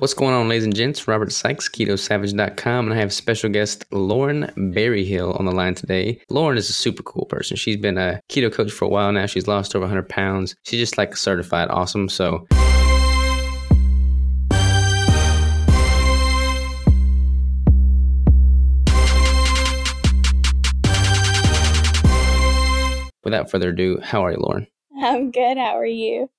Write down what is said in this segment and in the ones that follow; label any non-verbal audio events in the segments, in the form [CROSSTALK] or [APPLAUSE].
What's going on, ladies and gents? Robert Sykes, KetoSavage.com, and I have special guest Lauren Berryhill on the line today. Lauren is a super cool person. She's been a keto coach for a while now. She's lost over 100 pounds. She's just like certified awesome. So, without further ado, how are you, Lauren? I'm good. How are you?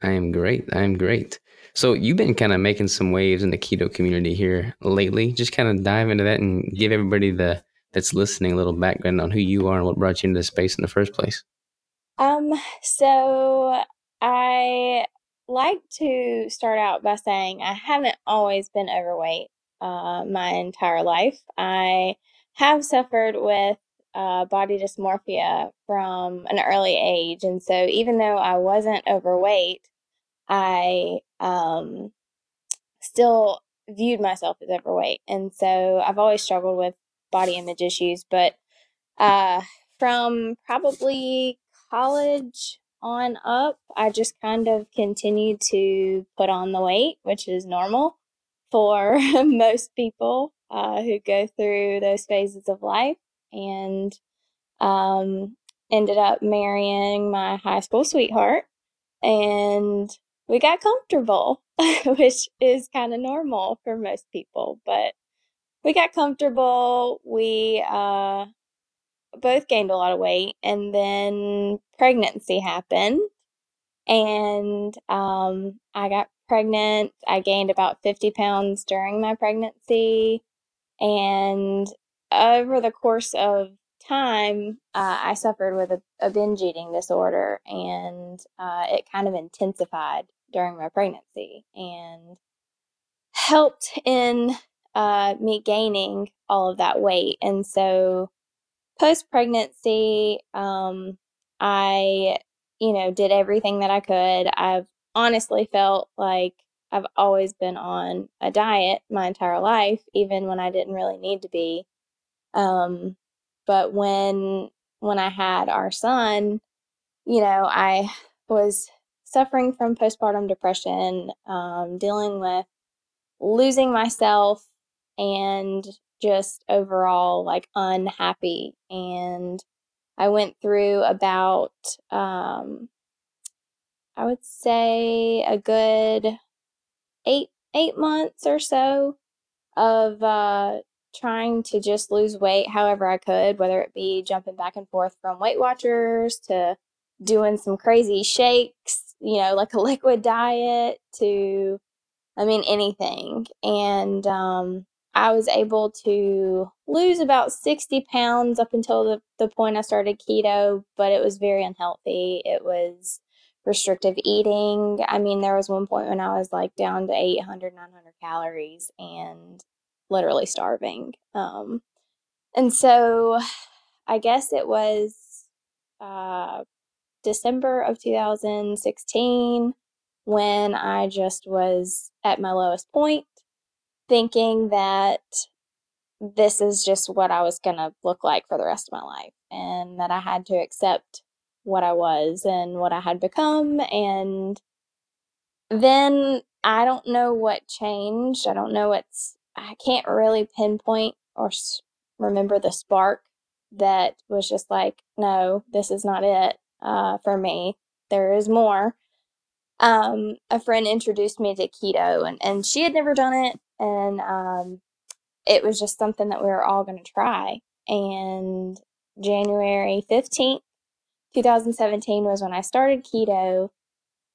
I am great. I am great. So you've been kind of making some waves in the keto community here lately. Just kind of dive into that and give everybody the that's listening a little background on who you are and what brought you into this space in the first place. Um, so I like to start out by saying I haven't always been overweight uh, my entire life. I have suffered with uh, body dysmorphia from an early age. And so even though I wasn't overweight, I um, still viewed myself as overweight. And so I've always struggled with body image issues. But uh, from probably college on up, I just kind of continued to put on the weight, which is normal for [LAUGHS] most people uh, who go through those phases of life. And um, ended up marrying my high school sweetheart. And we got comfortable, [LAUGHS] which is kind of normal for most people. But we got comfortable. We uh, both gained a lot of weight, and then pregnancy happened, and um, I got pregnant. I gained about 50 pounds during my pregnancy, and over the course of time, uh, I suffered with a, a, binge eating disorder, and uh, it kind of intensified during my pregnancy and helped in uh, me gaining all of that weight. And so, post pregnancy, um, I, you know, did everything that I could. I've honestly felt like I've always been on a diet my entire life, even when I didn't really need to be. Um, but when when I had our son, you know, I was suffering from postpartum depression, um, dealing with losing myself and just overall like unhappy. And I went through about, um, I would say a good eight, eight months or so of, uh, trying to just lose weight however I could, whether it be jumping back and forth from Weight Watchers to doing some crazy shakes, you know, like a [LAUGHS] liquid diet to, I mean, anything. And um, I was able to lose about 60 pounds up until the, the point I started keto, but it was very unhealthy. It was restrictive eating. I mean, there was one point when I was like down to 800, 900 calories and literally starving. Um, and so I guess it was uh, December of 2016 when I just was at my lowest point, thinking that this is just what I was going to look like for the rest of my life and that I had to accept what I was and what I had become. And then I don't know what changed. I don't know what's I can't really pinpoint or remember the spark that was just like, no, this is not it uh, for me. There is more. Um, a friend introduced me to keto, and, and she had never done it, and um, it was just something that we were all going to try. And January 15th, 2017 was when I started keto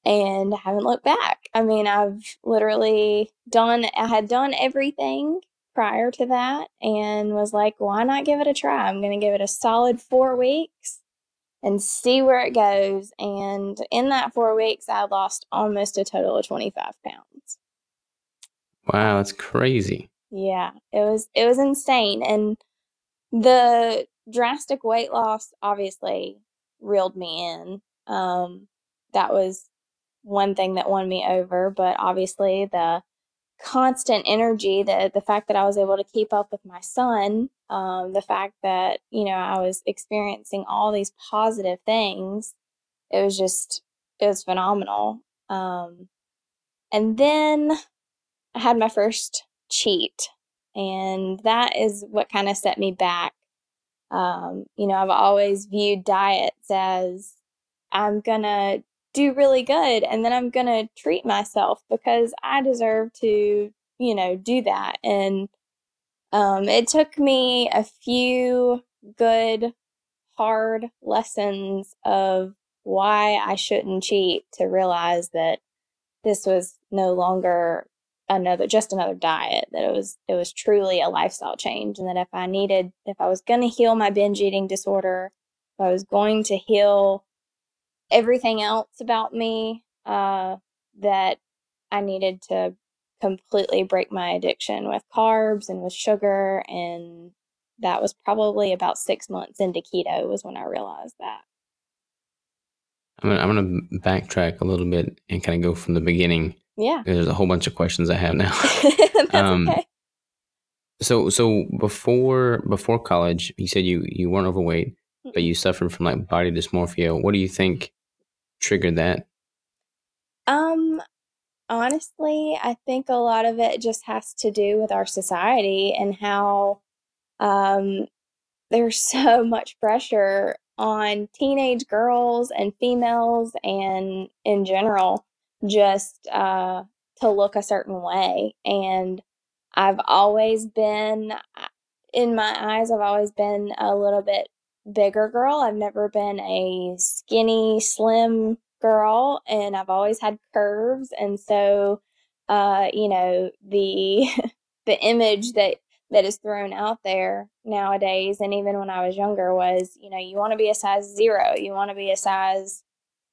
and I haven't looked back. I mean, I've literally done, I had done everything prior to that and was like, why not give it a try? I'm going to give it a solid four weeks and see where it goes. And in that four weeks, I lost almost a total of 25 pounds. Wow, that's crazy. Yeah, it was, it was insane. And the drastic weight loss obviously reeled me in. Um, that was one thing that won me over, but obviously the constant energy, the the fact that I was able to keep up with my son, um, the fact that you know I was experiencing all these positive things, it was just it was phenomenal. Um, and then I had my first cheat, and that is what kind of set me back. Um, you know, I've always viewed diets as I'm gonna do really good and then I'm gonna treat myself because I deserve to, you know, do that. And um, it took me a few good, hard lessons of why I shouldn't cheat to realize that this was no longer another just another diet that it was it was truly a lifestyle change and that if i needed if i was going to heal my binge eating disorder if i was going to heal everything else about me uh, that i needed to completely break my addiction with carbs and with sugar and that was probably about six months into keto was when i realized that i'm gonna, I'm gonna backtrack a little bit and kind of go from the beginning yeah. There's a whole bunch of questions I have now. [LAUGHS] That's um, okay. So so before before college, you said you you weren't overweight, but you suffered from like body dysmorphia. What do you think triggered that? Um honestly, I think a lot of it just has to do with our society and how um there's [LAUGHS] so much pressure on teenage girls and females and in general just uh, to look a certain way. And I've always been, in my eyes, I've always been a little bit bigger girl. I've never been a skinny, slim girl, and I've always had curves. And so, uh, you know, the [LAUGHS] the image that that is thrown out there nowadays, and even when I was younger, was you know, you want to be a size zero, you want to be a size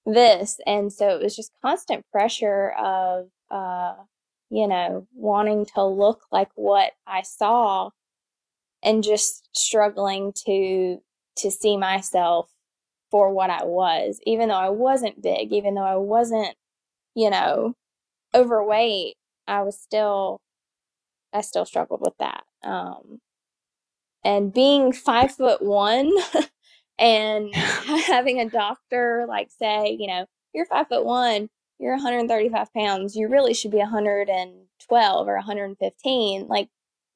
this. And so it was just constant pressure of, uh, you know, wanting to look like what I saw and just struggling to to see myself for what I was, even though I wasn't big, even though I wasn't, you know, overweight, I was still I still struggled with that. Um and being five foot one [LAUGHS] and [LAUGHS] [LAUGHS] having a doctor like say, you know, you're five foot one, you're 135 pounds, you really should be 112 or 115. Like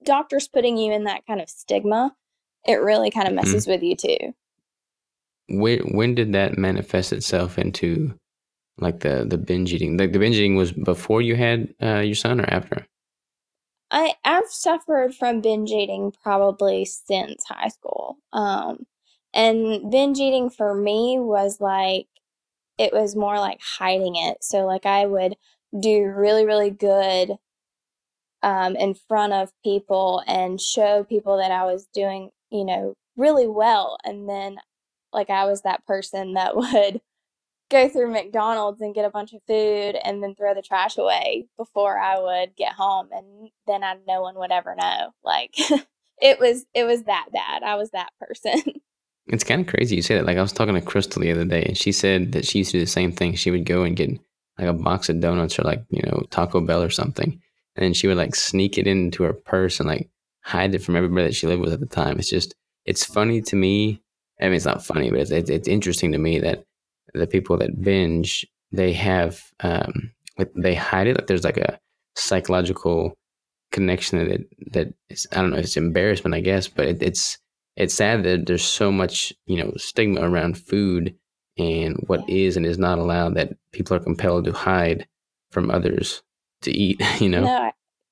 doctors putting you in that kind of stigma, it really kind of mm-hmm. messes mm-hmm. with you too. When when did that manifest itself into like the the binge eating? Like the binge eating was before you had uh, your son or after? I I've suffered from binge eating probably since high school. Um, and binge eating for me was like, it was more like hiding it. So, like, I would do really, really good um, in front of people and show people that I was doing, you know, really well. And then, like, I was that person that [LAUGHS] would go through McDonald's and get a bunch of food and then throw the trash away before I would get home. And then I, no one would ever know. Like, [LAUGHS] it was, it was that bad. I was that person. [LAUGHS] It's kind of crazy you say that. Like I was talking to Crystal the other day, and she said that she used to do the same thing. She would go and get like a box of donuts or like you know Taco Bell or something, and she would like sneak it into her purse and like hide it from everybody that she lived with at the time. It's just it's funny to me. I mean, it's not funny, but it's it's, it's interesting to me that the people that binge they have um they hide it. Like there's like a psychological connection that it, that is, I don't know. It's embarrassment, I guess, but it, it's it's sad that there's so much you know stigma around food and what is and is not allowed that people are compelled to hide from others to eat [LAUGHS] you know no,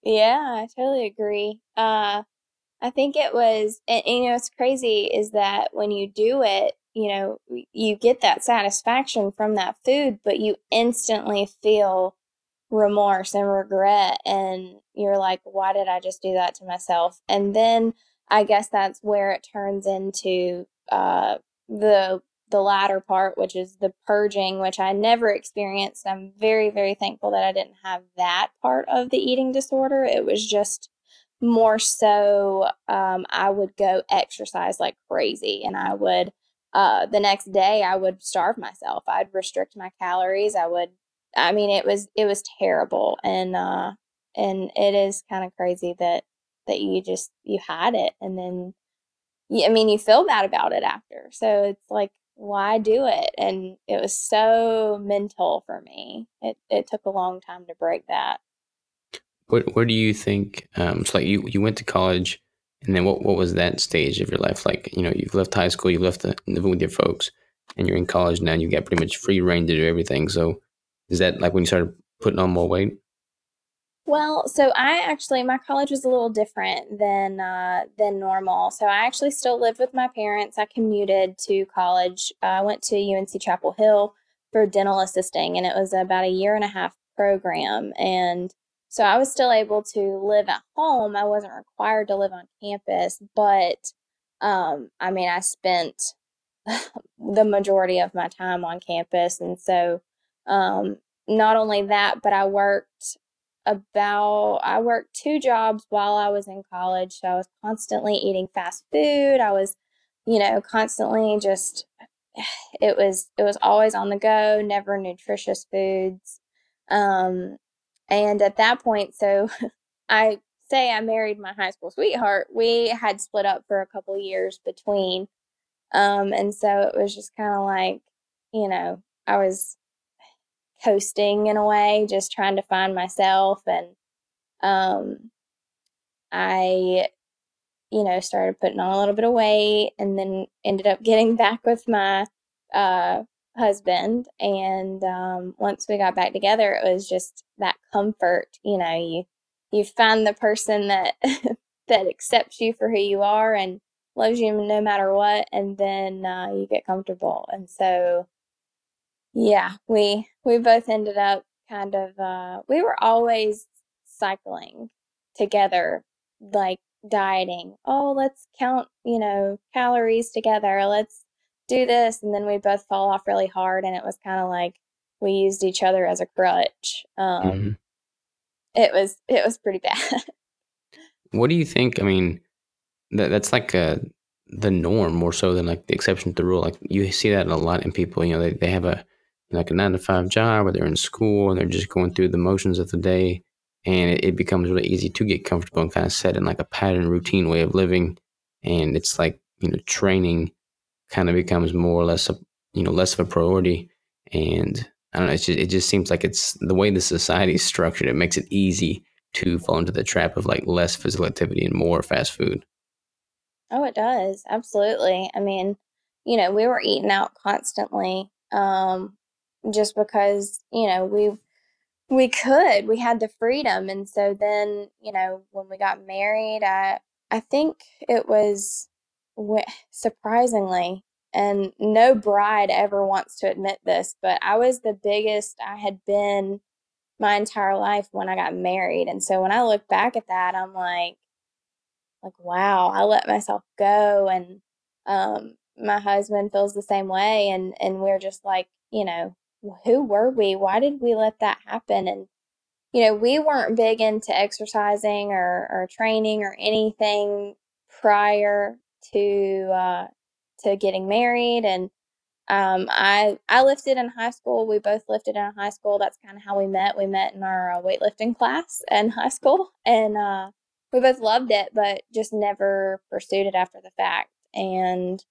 yeah i totally agree. Uh i think it was and, and, you know it's crazy is that when you do it you know you get that satisfaction from that food but you instantly feel remorse and regret and you're like why did i just do that to myself? And then I guess that's where it turns into uh, the the latter part, which is the purging, which I never experienced. I'm very, very thankful that I didn't have that part of the eating disorder. It was just more so um, I would go exercise like crazy, and I would uh, the next day I would starve myself. I'd restrict my calories. I would. I mean, it was it was terrible, and uh, and it is kind of crazy that that you just you had it and then I mean you feel bad about it after. So it's like why do it? And it was so mental for me. It it took a long time to break that. What where do you think? Um, so like you you went to college, and then what what was that stage of your life like? You know, you've left high school, you left the, living with your folks, and you're in college now. and You got pretty much free rein to do everything. So is that like when you started putting on more weight? Well, so I actually my college was a little different than uh, than normal. So I actually still lived with my parents. I commuted to college. Uh, I went to UNC Chapel Hill for dental assisting, and it was about a year and a half program. And so I was still able to live at home. I wasn't required to live on campus, but um, I mean, I spent [LAUGHS] the majority of my time on campus, and so um, not only that, but I worked about I worked two jobs while I was in college. So I was constantly eating fast food. I was, you know, constantly just [SIGHS] it was it was always on the go, never nutritious foods. Um and at that point, so [LAUGHS] I say I married my high school sweetheart. We had split up for a couple years between. Um and so it was just kind of like, you know, I was coasting in a way, just trying to find myself. And um, I, you know, started putting on a little bit of weight and then ended up getting [LAUGHS] back with my uh, husband. And um, once we got back together, it was just that comfort. You know, you you find the person that [LAUGHS] that accepts you for who you are and loves you no matter what, and then uh, you get comfortable. And so yeah, we we both ended up kind of uh we were always cycling together, like dieting. Oh, let's count, you know, calories together. Let's do this and then we'd both fall off really hard and it was kind of like we used each other as a crutch. Um mm-hmm. it was it was pretty [LAUGHS] bad. what do you think? I mean, that that's like a the norm more so than like the exception to the rule. Like you see that a lot in people, you know, they, they have a like a nine to five job or they're in school and they're just going through the motions of the day and it, it, becomes really easy to get comfortable and kind of set in like a pattern routine way of living and it's like you know training kind of becomes more or less a you know less of a priority and i don't know just, it just seems like it's the way the society is structured it makes it easy to fall into the trap of like less physical activity and more fast food. Oh it does absolutely i mean you know we were eating out constantly um just because you know we we could we had the freedom. And so then you know when we got married i i think it was surprisingly and no bride ever wants to admit this but i was the biggest i had been my entire life when i got married. And so when i look back at that i'm like like wow i let myself go. And um my husband feels the same way. And and we're just like you know who were we? Why did we let that happen? And, you know, we weren't big into exercising or, or training or anything prior to, uh, to getting married. And, um, I, I lifted in high school. We both lifted in high school. That's kind of how we met. We met in our uh, weightlifting class in [LAUGHS] high school and, uh, we both loved it, but just never pursued it after the fact. And,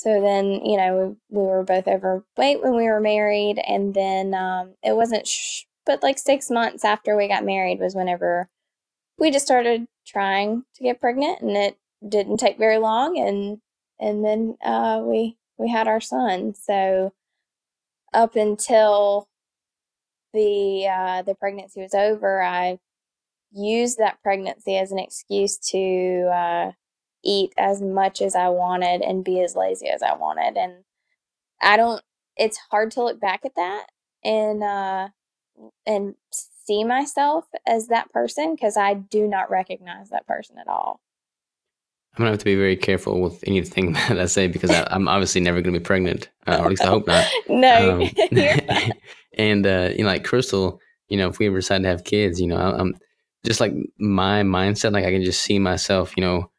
so then, you know, we, we were both overweight when we were married. And then um, it wasn't, sh- but like six months after we got married was whenever we just started trying to get pregnant and it didn't take very long. And, and then uh, we, we had our son. So up until the, uh, the pregnancy was over, I used that pregnancy as an excuse to, uh, eat as much as I wanted and be as lazy as I wanted. And I don't, it's hard to look back at that and, uh, and see myself as that person because I do not recognize that person at all. I'm gonna have to be very careful with anything [LAUGHS] that I say because I, am obviously never gonna be pregnant, uh, or at least I hope not. [LAUGHS] no, um, [LAUGHS] and uh, you know, like Crystal, you know, if we ever decide to have kids, you know, I'm just like my mindset, like I can just see myself, you know,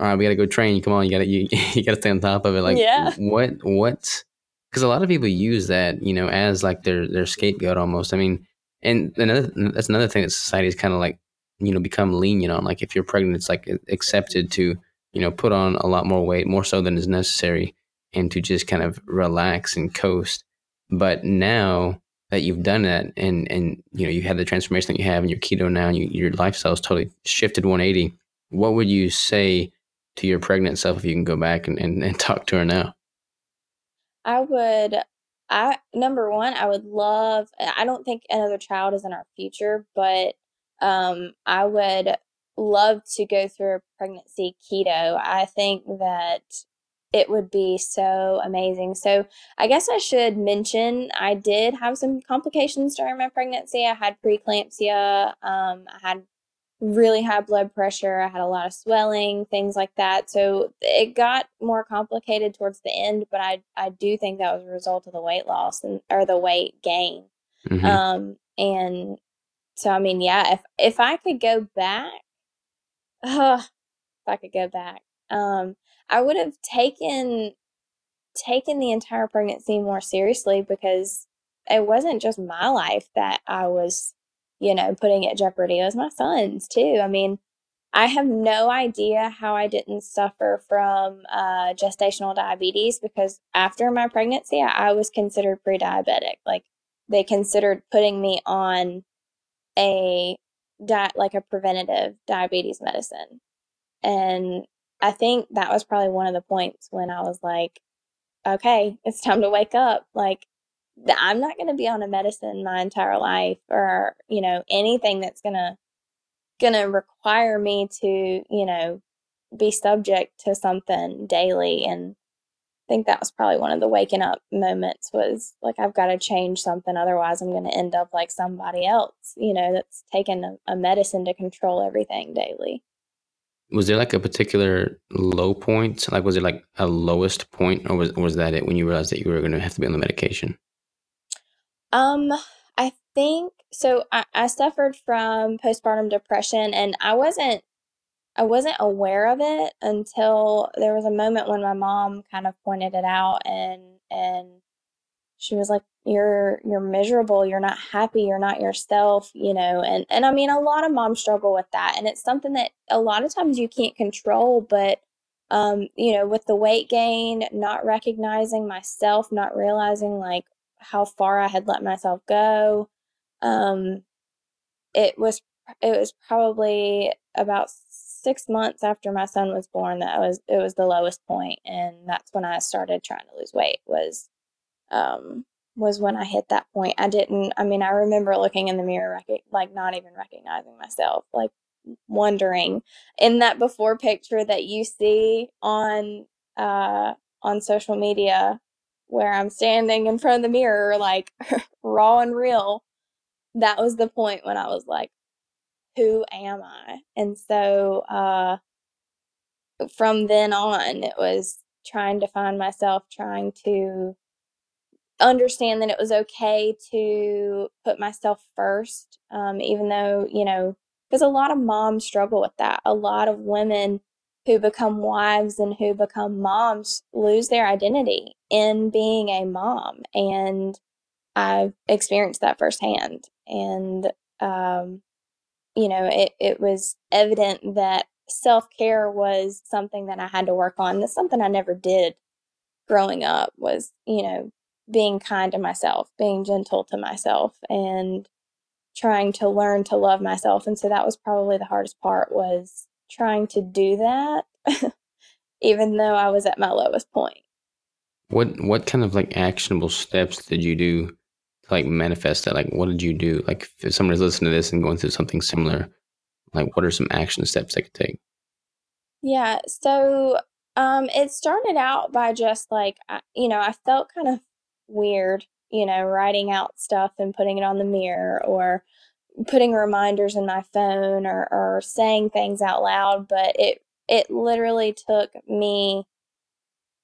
all right, we gotta go train. Come on, you gotta you, [LAUGHS] you gotta stay on top of it. Like yeah. what what because a lot of people use that, you know, as like their their scapegoat almost. I mean, and another that's another thing that society is kind of like, you know, become lenient on. Like if you're pregnant, it's like accepted to, you know, put on a lot more weight, more so than is necessary, and to just kind of relax and coast. But now that you've done that and and you know you had the transformation that you have in your keto now and you, your lifestyle's totally shifted 180 what would you say to your pregnant self if you can go back and, and, and [LAUGHS] talk to her now i would i number one i would love i don't think another child is in our future but um i would love to go through a pregnancy keto i think that it would be so amazing. So, I guess I should mention I did have some complications during my pregnancy. I had preeclampsia. Um, I had really high blood pressure. I had a lot of swelling, things like that. So it got more complicated towards the end, but I I do think that was a result of the weight loss and or the weight gain. Mm-hmm. Um, and so I mean, yeah, if if I could go back, uh, [SIGHS] if I could go back, um, I would have taken taken the entire pregnancy more seriously because it wasn't just my life that I was, you know, putting at jeopardy. It was my son's too. I mean, I have no idea how I didn't suffer from uh, gestational diabetes because after my pregnancy, I was considered pre diabetic. Like, they considered putting me on a diet, like a preventative diabetes medicine. And I think that was probably one of the points when I was like, okay, it's time to wake up. Like, I'm not going to be on a medicine my entire life or, you know, anything that's going to going to require me to, you know, be subject to something daily and I think that was probably one of the waking up moments was like I've got to change something otherwise I'm going to end up like somebody else, you know, that's taking a, a medicine to control everything daily was there like a particular low point? Like, was it like a lowest point, or was was that it when you realized that you were going to have to be on the medication? Um, I think so. I, I suffered from postpartum depression, and I wasn't I wasn't aware of it until there was a moment when my mom kind of pointed it out, and and she was like, you're you're miserable you're not happy you're not yourself you know and and i mean a lot of moms struggle with that and it's something that a lot of times you can't control but um you know with the weight gain not recognizing myself not realizing like how far i had let myself go um it was it was probably about six months after my son was born that was it was the lowest point and that's when i started trying to lose weight was um was when I hit that point. I didn't, I mean, I remember looking in the mirror, like not even recognizing myself, like wondering in that before picture that you see on, uh, on social media where I'm standing in front of the mirror, like [LAUGHS] raw and real. That was the point when I was like, who am I? And so, uh, from then on, it was trying to find myself, trying to understand that it was okay to put myself first, um, even though, you know, because a lot of moms struggle with that. A lot of women who become wives and who become moms lose their identity in being a mom. And I've experienced that firsthand. And, um, you know, it, it was evident that self care was something that I had to work on. That's something I never did growing up was, you know, being kind to myself, being gentle to myself and trying to learn to love myself. And so that was probably the hardest part was trying to do that [LAUGHS] even though I was at my lowest point. What what kind of like actionable steps did you do to like manifest that? Like what did you do? Like if somebody's listening to this and going through something similar, like what are some action steps they could take? Yeah, so um it started out by just like you know, I felt kind of weird, you know, writing out stuff and putting it on the mirror or putting reminders in my phone or, or saying things out loud. But it, it literally took me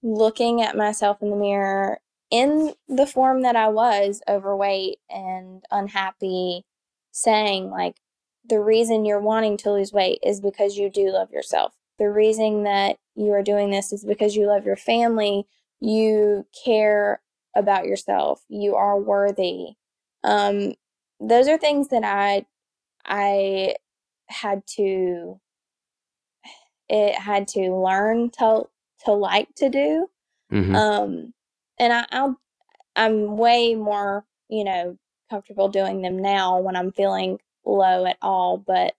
looking at myself in the mirror in the form that I was overweight and unhappy, saying, like, the reason you're wanting to lose weight is because you do love yourself. The reason that you are doing this is because you love your family. You care about yourself. You are worthy. Um, those are things that I I had to it had to learn to to like to do. Mm-hmm. Um, and I, I'll I'm way more you know comfortable doing them now when I'm feeling low at all. But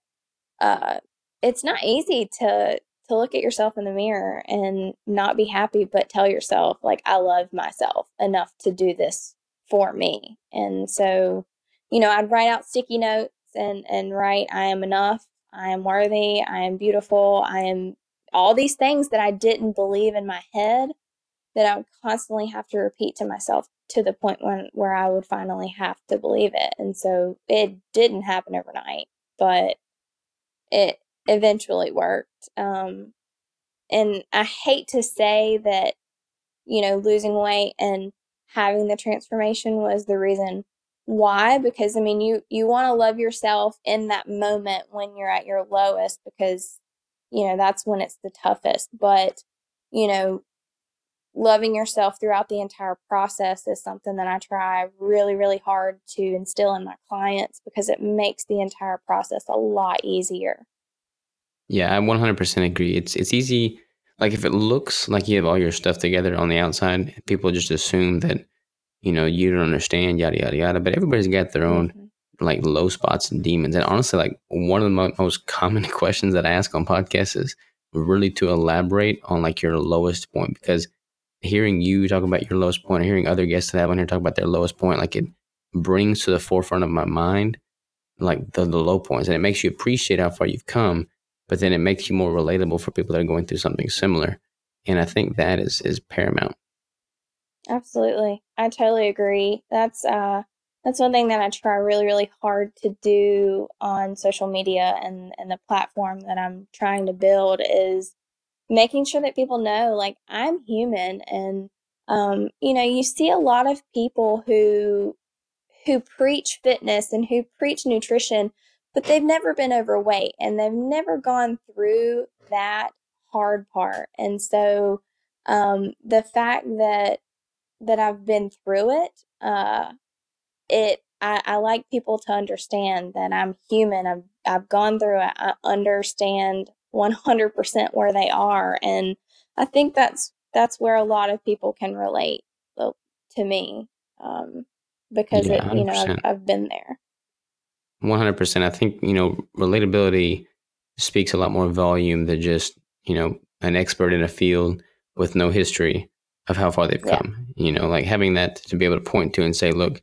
uh, it's not easy to to look at yourself in the mirror and not be happy, but tell yourself like I love myself enough to do this for me. And so, you know, I'd write out sticky notes and and write I am enough, I am worthy, I am beautiful, I am all these things that I didn't believe in my head that I would constantly have to repeat to myself to the point when where I would finally have to believe it. And so it didn't happen overnight, but it eventually worked. Um, and I hate to say that, you know, losing weight and having the transformation was the reason why because i mean you you want to love yourself in that moment when you're at your lowest because you know that's when it's the toughest but you know loving yourself throughout the entire process is something that I try really, really hard to instill in my clients because it makes the entire process a lot easier. Yeah, I 100% agree. It's it's easy like if it looks like you have all your stuff together on the outside, people just assume that you know you don't understand yada yada yada. But everybody's got their own mm-hmm. like low spots and demons. And honestly, like one of the mo- most [LAUGHS] common questions that I ask on podcasts is really to elaborate on like your lowest point because hearing you talk about your lowest point, or hearing other guests that I have on here talk about their lowest point, like it brings to the forefront of my mind like the, the low points, and it makes you appreciate how far you've come. But then it makes you more relatable for people that are going through something similar, and I think that is is paramount. Absolutely, I totally agree. That's uh, that's one thing that I try really, really hard to do on social media and and the platform that I'm trying to build is making sure that people know like I'm human and um, you know you see a lot of people who who preach fitness and who preach nutrition but they've never been overweight and they've never gone through that hard part and so um, the fact that that I've been through it uh, it I, I like people to understand that I'm human. I've I've gone through it. I understand 100% where they are and i think that's that's where a lot of people can relate to me um, because yeah, it, you know I've, I've been there 100% i think you know relatability speaks a lot more volume than just you know an expert in a field with no history of how far they've come you know like having that to be able to point to and say look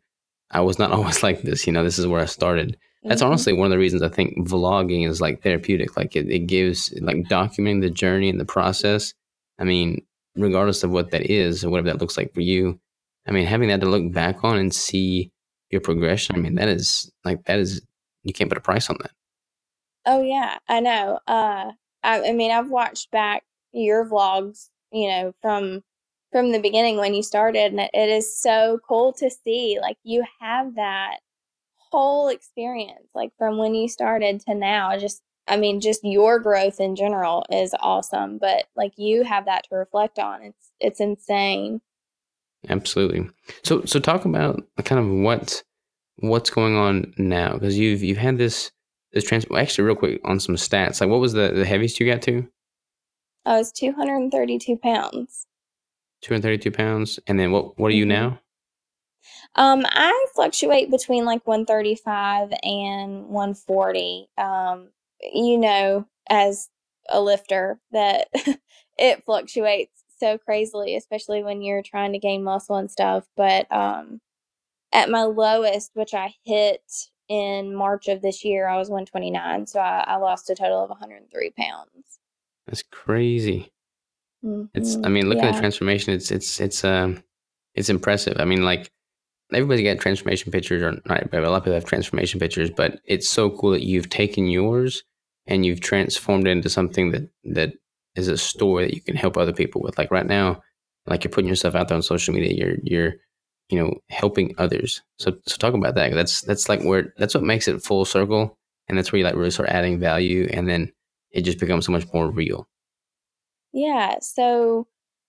i was not [LAUGHS] always like this you know this is where i started that's mm-hmm. honestly one of the reasons I think vlogging is like therapeutic. Like it, it gives like documenting the journey and the process. I mean, regardless of what that is or whatever that looks like for you, I mean, having that to look back on and see your progression, I mean, that is like that is you can't put a price on that. Oh yeah, I know. Uh, I, I mean, I've watched back your vlogs, you know, from from the beginning when you started, and it, it is so cool to see. Like you have that whole experience, like from when you started to now, just I mean, just your growth in general is awesome, but like you have that to reflect on. It's it's insane. Absolutely. So so talk about kind of what what's going on now because you've you've had this this trans actually real quick on some stats like what was the the heaviest you got to i was 232 pounds 232 pounds and then what what are you mm-hmm. now um, I fluctuate between like 135 and 140. Um, you know, as a lifter, that [LAUGHS] it fluctuates so crazily, especially when you're trying to gain muscle and stuff. But um, at my lowest, which I hit in March of this year, I was 129. So I, I lost a total of 103 pounds. That's crazy. Mm-hmm. It's, I mean, look yeah. at the transformation. It's, it's, it's, um, it's impressive. I mean, like, everybody's got transformation pictures, or not everybody, a lot of people have transformation pictures, but it's so cool that you've taken yours and you've transformed it into something that that is a story that you can help other people with. Like right now, like you're putting yourself out there on social media, you're you're you know helping others. So so talk about that. That's that's like where that's what makes it full circle, and that's where you like really start adding value, and then it just becomes so much more real. Yeah. So,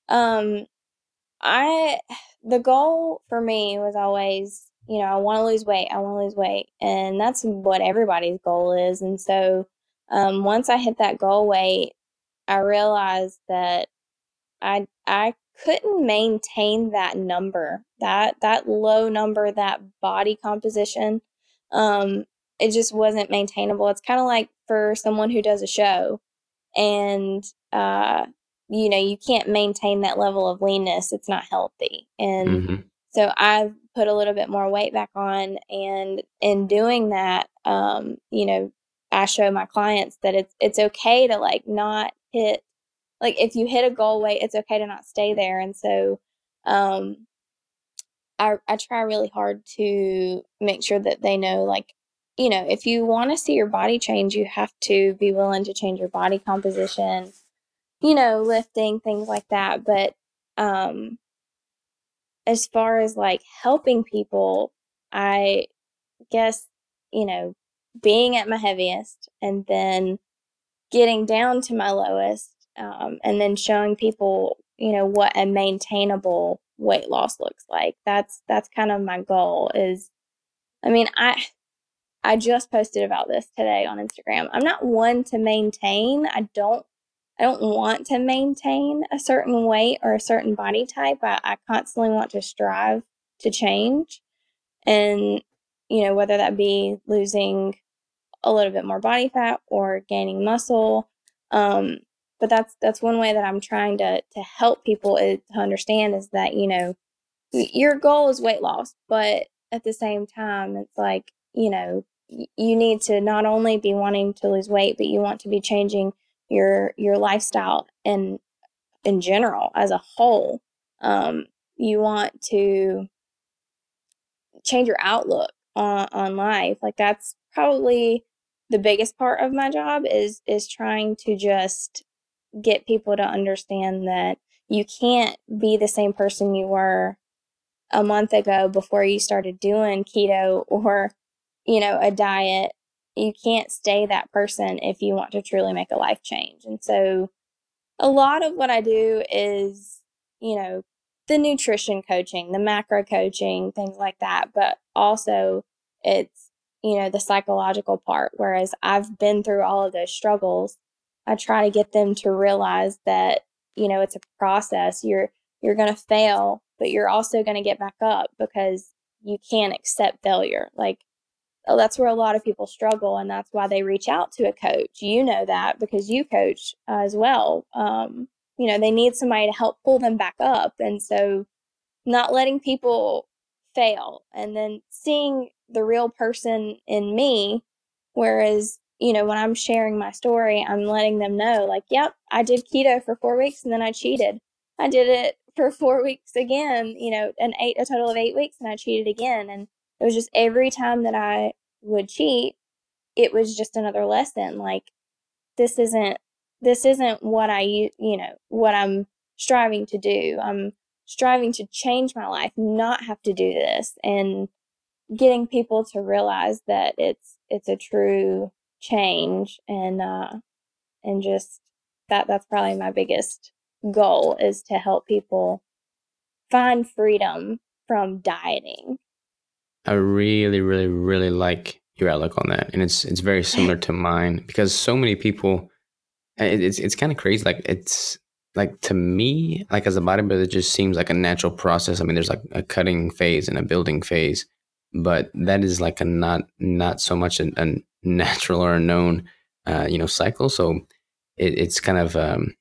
um, I the goal for me was always, you know, I want to lose weight. I want to lose weight, and that's what everybody's goal is. And so, um, once I hit that goal weight, I realized that I I couldn't maintain that number, that that low number, that body composition. Um, it just wasn't maintainable. It's kind of like for someone who does a show and uh, you know, you can't maintain that level of leanness. It's not healthy. And mm-hmm. so I've put a little bit more weight back on and in doing that, um, you know, I show my clients that it's it's okay to like not hit like if you hit a goal weight, it's okay to not stay there. And so um I I try really hard to make sure that they know like you know, if you want to see your body change, you have to be willing to change your body composition, you know, lifting, things like that. But um, as far as like helping people, I guess, you know, being at my heaviest and then getting down to my lowest um, and then showing people, you know, what a maintainable weight loss looks like. That's that's kind of my goal is I mean, I I just posted about this today on Instagram. I'm not one to maintain. I don't I don't want to maintain a certain weight or a certain body type. I, I constantly want to strive to change. And, you know, whether that be losing a little bit more body fat or gaining muscle. Um, but that's that's one way that I'm trying to to help people is, to understand is that, you know, your goal is weight loss, but at the same time, it's like, you know, you need to not only be wanting to lose weight, but you want to be changing your your lifestyle and in general as a whole. Um, you want to change your outlook on, on life. Like that's probably the biggest part of my job is is trying to just get people to understand that you can't be the same person you were a month ago before you started doing keto or you know, a diet, you can't stay that person if you want to truly make a life change. And so a lot of what I do is, you know, the nutrition coaching, the macro coaching, things like that, but also it's, you know, the psychological part. Whereas I've been through all of those struggles, I try to get them to realize that, you know, it's a process. You're, you're going to fail, but you're also going to get back up because you can't accept failure. Like that's where a lot of people struggle and that's why they reach out to a coach. You know that because you coach uh, as well. Um, you know they need somebody to help pull them back up and so not letting people fail and then seeing the real person in me whereas you know when i'm sharing my story i'm letting them know like yep i did keto for four weeks and then i cheated. I did it for four [LAUGHS] weeks again you know an eight a total of eight weeks and i cheated again. And it was just every time that I would cheat, it was just another lesson. Like this isn't this isn't what I you know what I'm striving to do. I'm striving to change my life, not have to do this, and getting people to realize that it's it's a true change and uh and just that that's probably my biggest goal is to help people find freedom from dieting I really, really, really like your outlook on that, and it's it's very similar to mine because so many people, it, it's it's kind of crazy. Like it's like to me, like as a bodybuilder, it just seems like a natural process. I mean, there's like a cutting phase and a building phase, but that is like a not not so much a, a [LAUGHS] natural or a known, uh, you know, cycle. So it, it's kind of um,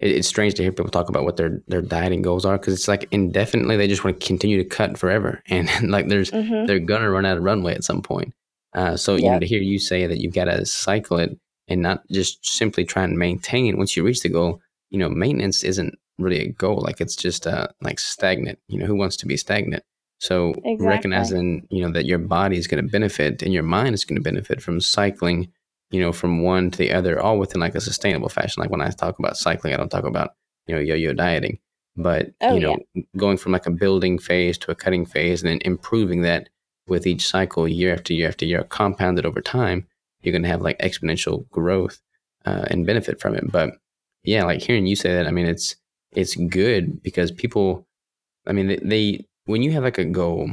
it, it's strange to hear people talk about what their their dieting goals are because it's like indefinitely they just want to continue to cut forever [LAUGHS] and like there's mm-hmm. they're gonna run out of runway at some point. Uh, so you know to hear you say that you've got to cycle it and not just simply try and maintain once you reach the goal. You know, maintenance isn't really a goal. Like it's just uh like stagnant. You know, who wants to be stagnant? So exactly. recognizing you know that your body is going to benefit and your mind is going to benefit from cycling you know, from one to the other, all within like a sustainable fashion. Like when I talk about cycling, I don't talk about, you know, yo-yo dieting, but oh, you know, yeah. going from like a building phase to a cutting phase and then improving that with each cycle year after year after year, compounded over time, you're going to have like exponential growth uh, and benefit from it. But yeah, like hearing you say that, I mean, it's, it's good because people, I mean, they, they when you have like a goal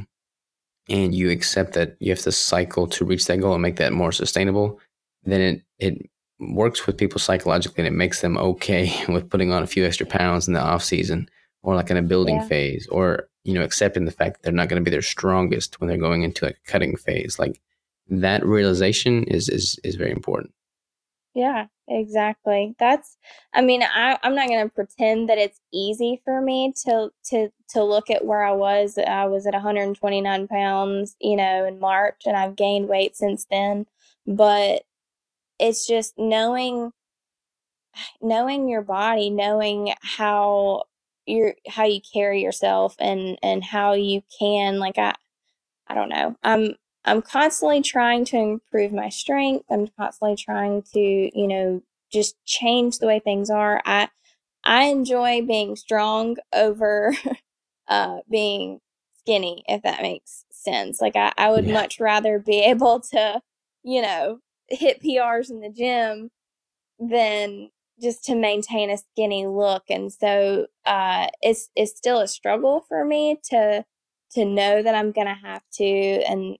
and you accept that you have to cycle to reach that goal and make that more sustainable, then it it works with people psychologically and it makes them okay [LAUGHS] with putting on a few extra pounds in the off season or like in a building Yeah. phase or you know accepting the fact that they're not going to be their strongest when they're going into like a cutting phase like that realization is is is very important Yeah, exactly. That's, I mean, I, I'm not going to pretend that it's easy for me to to to look at where I was. I was at 129 pounds, you know, in March, and I've gained weight since then. But it's just knowing knowing your body, knowing how you're how you carry yourself and and how you can like I I don't know. I'm I'm constantly trying to improve my strength. I'm constantly trying to, you know, just change the way things are. I I enjoy being strong over [LAUGHS] uh being skinny, if that makes sense. Like I, I would yeah much rather be able to, you know, hit PRs in the gym than just to maintain a skinny look. And so uh it's it's still a struggle for me to to know that I'm gonna have to and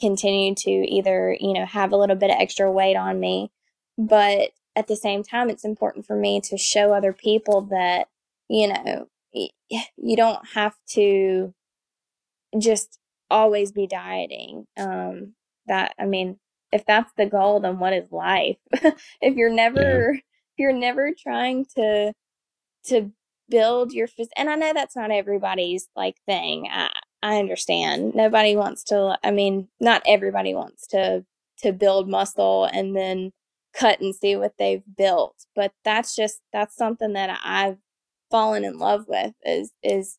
continue to either, you know, have a little bit of extra weight on me. But at the same time, it's important for me to show other people that, you know, [SIGHS] you don't have to just always be dieting. Um, that, I mean, if that's the goal, then what is life? [LAUGHS] if you're yeah never, if you're never trying to, to build your phys- and I know that's not everybody's like thing. I I understand. Nobody wants to I mean, not everybody wants to to build muscle and then cut and see what they've built, but that's just that's something that I've fallen in love with is is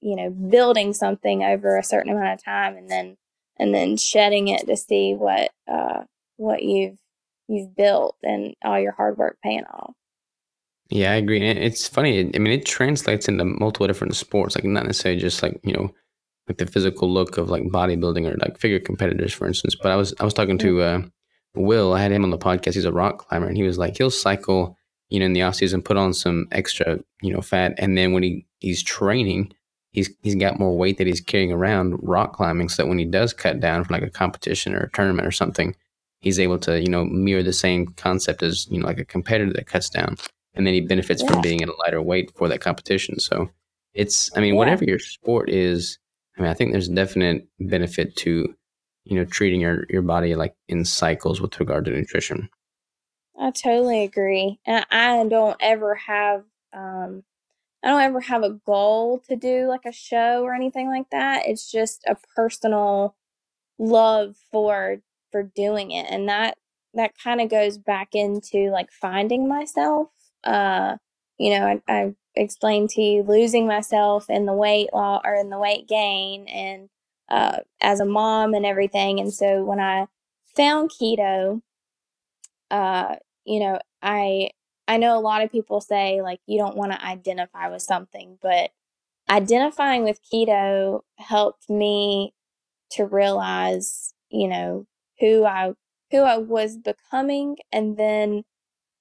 you know, building something over a certain amount of time and then and then shedding it to see what uh what you've you've built and all your hard work paying off. yeah i agree and it's funny i mean it translates into multiple different sports like not necessarily just like you know like the physical look of like bodybuilding or like figure competitors for instance but i was i was talking to uh will i had him on the podcast he's a rock climber and he was like he'll cycle you know in the off season put on some extra you know fat and then when he he's training he's he's got more weight that he's carrying around rock climbing. So that when he does cut down for like a competition or a tournament or something he's able to you know mirror the same concept as you know like a competitor that cuts down. And then he benefits from being at a lighter weight for that competition. So it's i mean Yeah. whatever your sport is i mean i think there's a definite benefit to you know treating your your body like in cycles with regard to nutrition. I totally agree. And I don't ever have um I don't ever have a goal to do like a show or anything like that. It's just a personal love for for doing it. And that that kind of goes back into like finding myself. Uh you know, I, I explained to you losing myself in the weight law or in the weight gain and uh as a mom and everything. And so when I found keto, uh, you know, I I know a lot of people say like you don't want to identify with something, but identifying with keto helped me to realize, you know, who I who I was becoming and then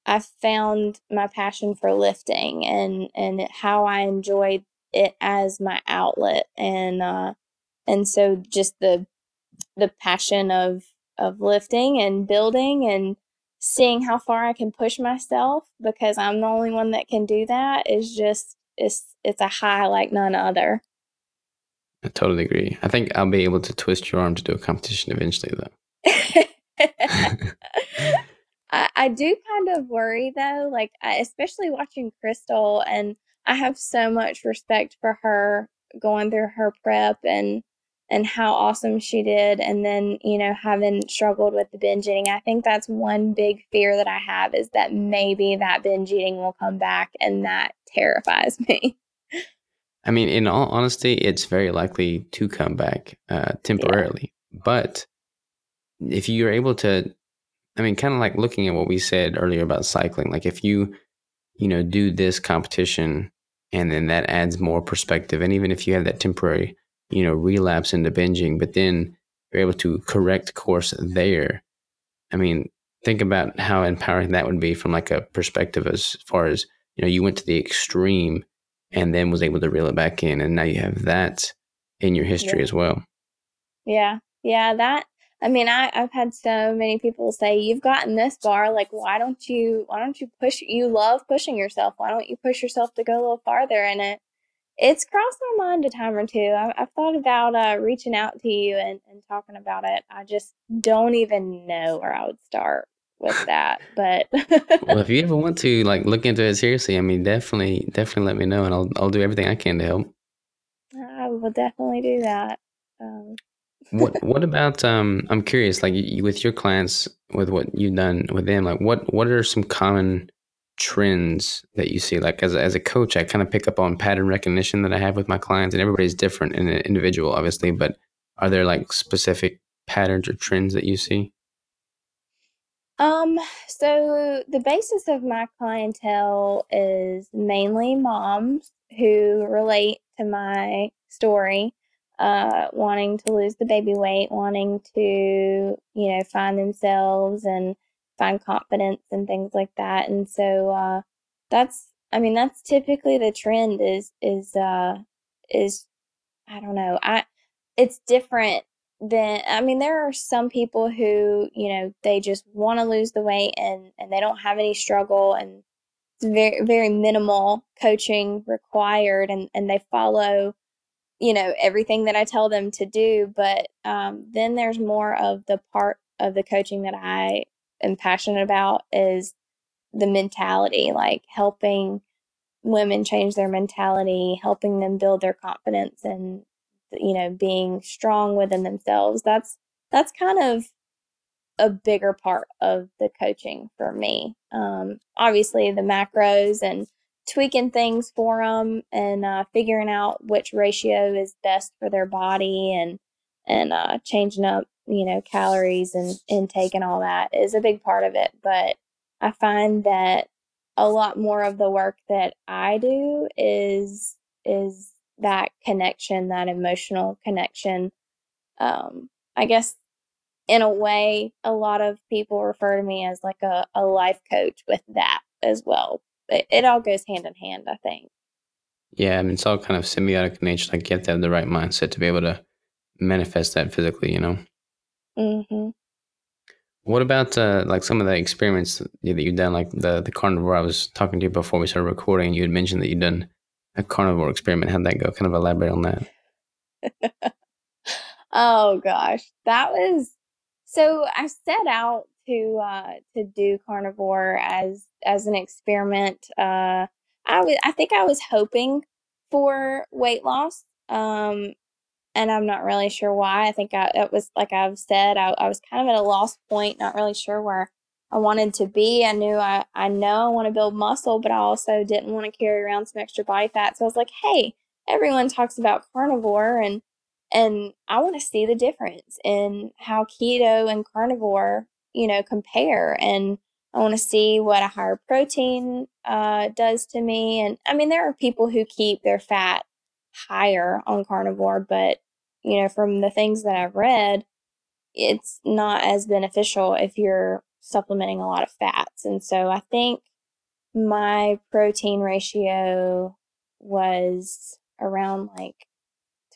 I found my passion for lifting and and how I enjoyed it as my outlet and uh and so just the the passion of of lifting and building and seeing how far I can push myself because I'm the only one that can do that is just it's it's a high like none other. i totally agree i think i'll be able to twist your arm to do a competition eventually though [LAUGHS] I, I do kind of worry though, like I, especially watching Crystal, and I have so much respect for her going through her prep and and how awesome she did, and then you know having struggled with the binge eating. I think that's one big fear that I have is that maybe that binge eating will come back, and that terrifies [LAUGHS] me. I mean, in all honesty, it's very likely to come back uh, Yeah, temporarily. But if you're able to, I mean, kind of like looking at what we said earlier about cycling, like if you, you know, do this competition and then that adds more perspective, and even if you have that temporary, you know, relapse into binging, but then you're able to correct course there, I mean, think about how empowering that would be from like a perspective as far as, you know, you went to the extreme and then was able to reel it back in. And now you have that in your history yeah, as well. yeah, yeah. That I mean, I I've had so many people say you've gotten this far, like why don't you why don't you push? You love pushing yourself. Why don't you push yourself to go a little farther? And it it's crossed my mind a time or two. I, have thought about uh, reaching out to you and, and talking about it. I just don't even know where I would start with [LAUGHS] that. But well, if you ever want to like look into it seriously, I mean, definitely, definitely let me know, and I'll I'll do everything I can to help. I will definitely do that. Um. what [LAUGHS] What about? Um, I'm curious, like you, with your clients, with what you've done with them, like what what are some common trends that you see? Like as a, as a coach, I kind of pick up on pattern recognition that I have with my clients, and everybody's different and individual, obviously. But are there like specific patterns or trends that you see? Um, so the basis of my clientele is mainly moms who relate to my story, uh, wanting to lose the baby weight, wanting to, you know, find themselves and find confidence and things like that. And so uh, that's, I mean, that's typically the trend is is uh, is I don't know. I it's different than I mean, there are some people who you know they just want to lose the weight and and they don't have any struggle and very very minimal coaching required and and they follow you know everything that I tell them to do. But um, then there's more of the part of the coaching that I am passionate about is the mentality, like helping women change their mentality, helping them build their confidence and you know being strong within themselves. That's that's kind of a bigger part of the coaching for me. Um, obviously, the macros and tweaking things for them and uh, figuring out which ratio is best for their body and and uh, changing up you know calories and intake and all that is a big part of it. But I find that a lot more of the work that I do is is that connection, that emotional connection. Um, I guess in a way, a lot of people refer to me as like a, a life coach with that as well. It, it all goes hand in hand, I think. Yeah, I mean, it's all kind of symbiotic in nature. Like you have to have the right mindset to be able to manifest that physically, you know? Mm-hmm. What about uh, like some of the experiments that you've done, like the the carnivore? I was talking to you before we started recording. You had mentioned that you'd done a carnivore experiment. How'd that go? Kind of elaborate on that. [LAUGHS] oh gosh, that was so. I set out to uh, to do carnivore as as an experiment. Uh, I was I think I was hoping for weight loss. Um, and I'm not really sure why. I think I, it was like I've said, I, I was kind of at a lost point, not really sure where I wanted to be. I knew I, I know I want to build muscle, but I also didn't want to carry around some extra body fat. So I was like, hey, everyone talks about carnivore and and I want to see the difference in how keto and carnivore, you know, compare. And I want to see what a higher protein uh, does to me. And I mean, there are people who keep their fat higher on carnivore, but you know, from the things that I've read, it's not as beneficial if you're supplementing a lot of fats. And so I think my protein ratio was around like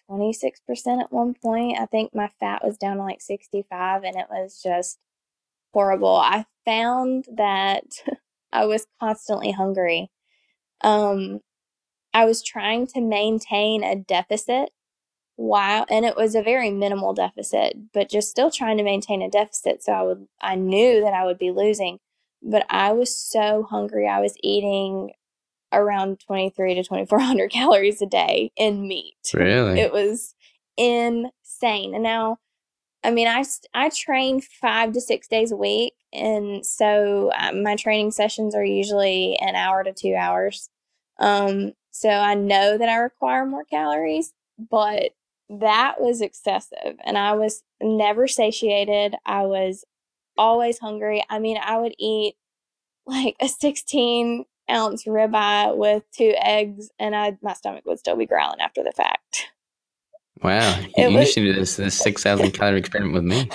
26% at one point. I think my fat was down to like 65 and it was just horrible. I found that [LAUGHS] I was constantly hungry. Um, I was trying to maintain a deficit while and it was a very minimal deficit but just still trying to maintain a deficit. So i would i knew that i would be losing but i was so hungry. I was eating around 23 to 2400 [LAUGHS] calories a day in meat. Really? It was insane. And now i mean i i train five to six days a week and so um, my training sessions are usually an hour to two hours. Um so i know that i require more calories but that was excessive and I was never satiated. I was always hungry. I mean, I would eat like a 16 ounce ribeye with two eggs and I my stomach would still be growling after the fact. Wow. [LAUGHS] You, was, should do this, this 6,000 calorie experiment with me.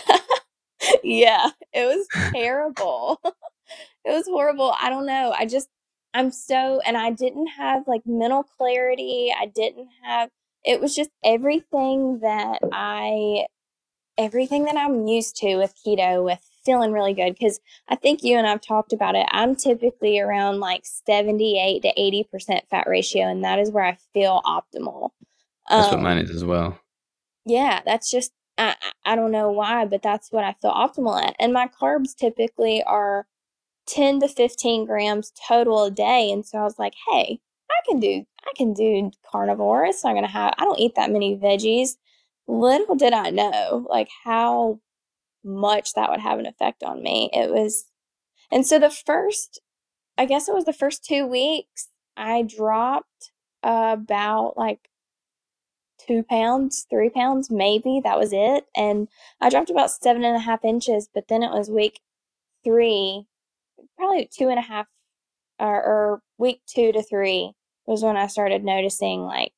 [LAUGHS] yeah, it was [LAUGHS] terrible. it was horrible. I don't know. I just, I'm so, and I didn't have like mental clarity. I didn't have, it was just everything that I everything that I'm used to with keto with feeling really good because I think you and I've talked about it. I'm typically around like 78 to 80% fat ratio, and that is where I feel optimal. That's um, what mine is as well. Yeah, that's just, I, I don't know why, but that's what I feel optimal at. And my carbs typically are 10 to 15 grams total a day. And so I was like, hey, I can do I can do carnivore. It's not gonna have I don't eat that many veggies. Little did I know like how much that would have an effect on me. It was and so the first I guess it was the first two weeks I dropped about like two pounds, three pounds, maybe. That was it. And I dropped about seven and a half inches, but then it was week three, probably two and a half, or, or week two to three was when I started noticing like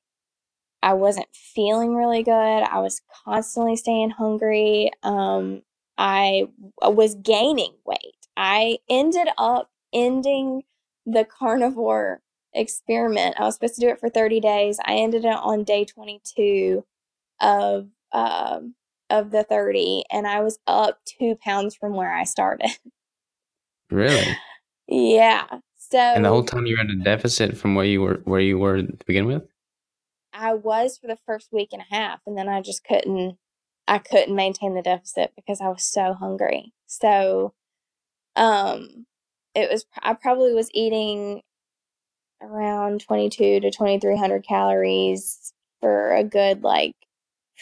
I wasn't feeling really good. I was constantly staying hungry. Um, I was gaining weight. I ended up ending the carnivore experiment. I was supposed to do it for 30 days. I ended it on day 22 of um, of the 30, and I was up two pounds from where I started. Really? [LAUGHS] yeah. So And the whole time you were in a deficit from where you were where you were to begin with? I was for the first week and a half and then I just couldn't I couldn't maintain the deficit because I was so hungry. So um it was I probably was eating around 22 to 2300 calories for a good like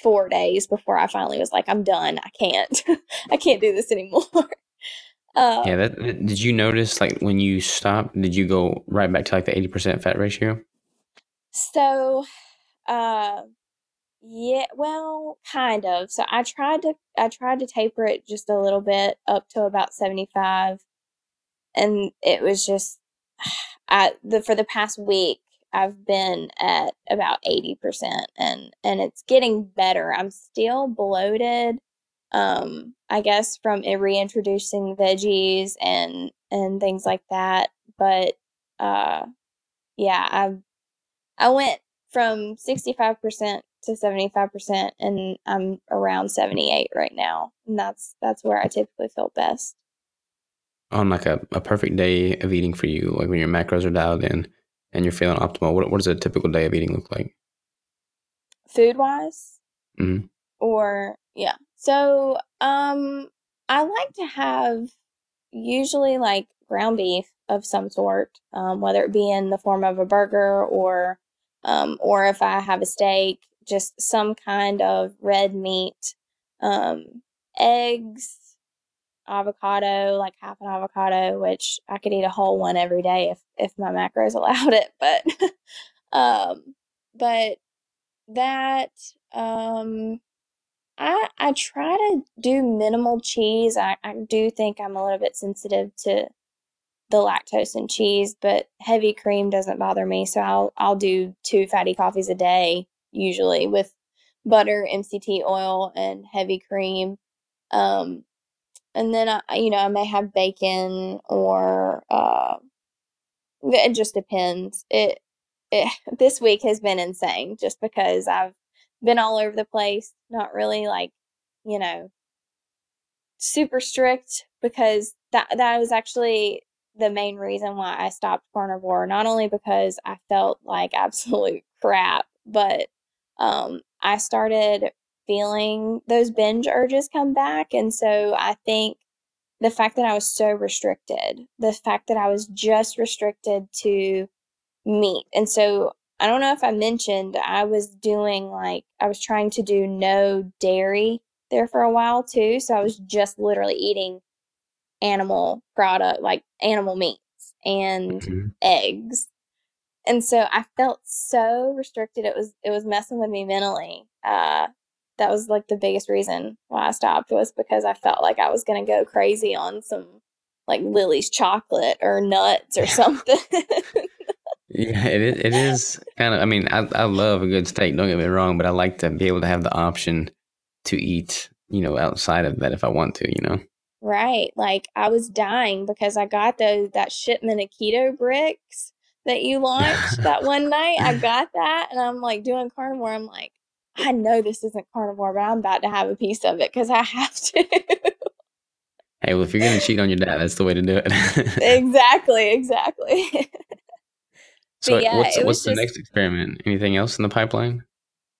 4 days before I finally was like I'm done. I can't. [LAUGHS] I can't do this anymore. Um, yeah, that, did you notice like when you stopped, did you go right back to like the 80% fat ratio? So, uh, yeah, well, kind of. So I tried to I tried to taper it just a little bit up to about 75 and it was just [SIGHS] I the for the past week I've been at about 80% and and it's getting better. I'm still bloated um, I guess from reintroducing veggies and and things like that. But uh, yeah, I I went from sixty five percent to seventy five percent, and I'm around seventy eight right now, and that's that's where I typically feel best. On like a, a perfect day of eating for you, like when your macros are dialed in and you're feeling optimal, what what does a typical day of eating look like? Food wise, mm-hmm. or yeah, so, um, I like to have usually like ground beef of some sort, um, whether it be in the form of a burger or, um, or if I have a steak, just some kind of red meat, um, eggs, avocado, like half an avocado, which I could eat a whole one every day if if my macros [LAUGHS] allowed it. But, [LAUGHS] um, but that, um, I I try to do minimal cheese. I, I do think I'm a little bit sensitive to the lactose in cheese, but heavy cream doesn't bother me. So I'll I'll do two fatty coffees a day usually with butter, MCT oil, and heavy cream. Um, and then I you know I may have bacon or uh, it just depends. It, it [LAUGHS] this week has been insane just because I've been all over the place, not really like, you know, super strict because that that was actually the main reason why I stopped carnivore. Not only because I felt like [LAUGHS] absolute crap, but um, I started feeling those binge urges come back, and so I think the fact that I was so restricted, the fact that I was just restricted to meat, and so I don't know if I mentioned I was doing like I was trying to do no dairy there for a while too. So I was just literally eating animal product like animal meats and mm-hmm. eggs. And so I felt so restricted it was it was messing with me mentally. Uh that was like the biggest reason why I stopped was because I felt like I was going to go crazy on some like Lily's chocolate or nuts or [LAUGHS] something. [LAUGHS] Yeah, it is, it is kind of. I mean, I I love a good steak. Don't get me wrong, but I like to be able to have the option to eat, you know, outside of that if I want to. You know. Right. Like I was dying because I got those that shipment of keto bricks that you launched [LAUGHS] that one night. I got that, and I'm like doing carnivore. I'm like, I know this isn't carnivore, but I'm about to have a piece of it because I have to. Hey, well, if you're gonna cheat on your dad, that's the way to do it. exactly, exactly. [LAUGHS] so, yeah, what's what's the just- next experiment? Anything else in the pipeline?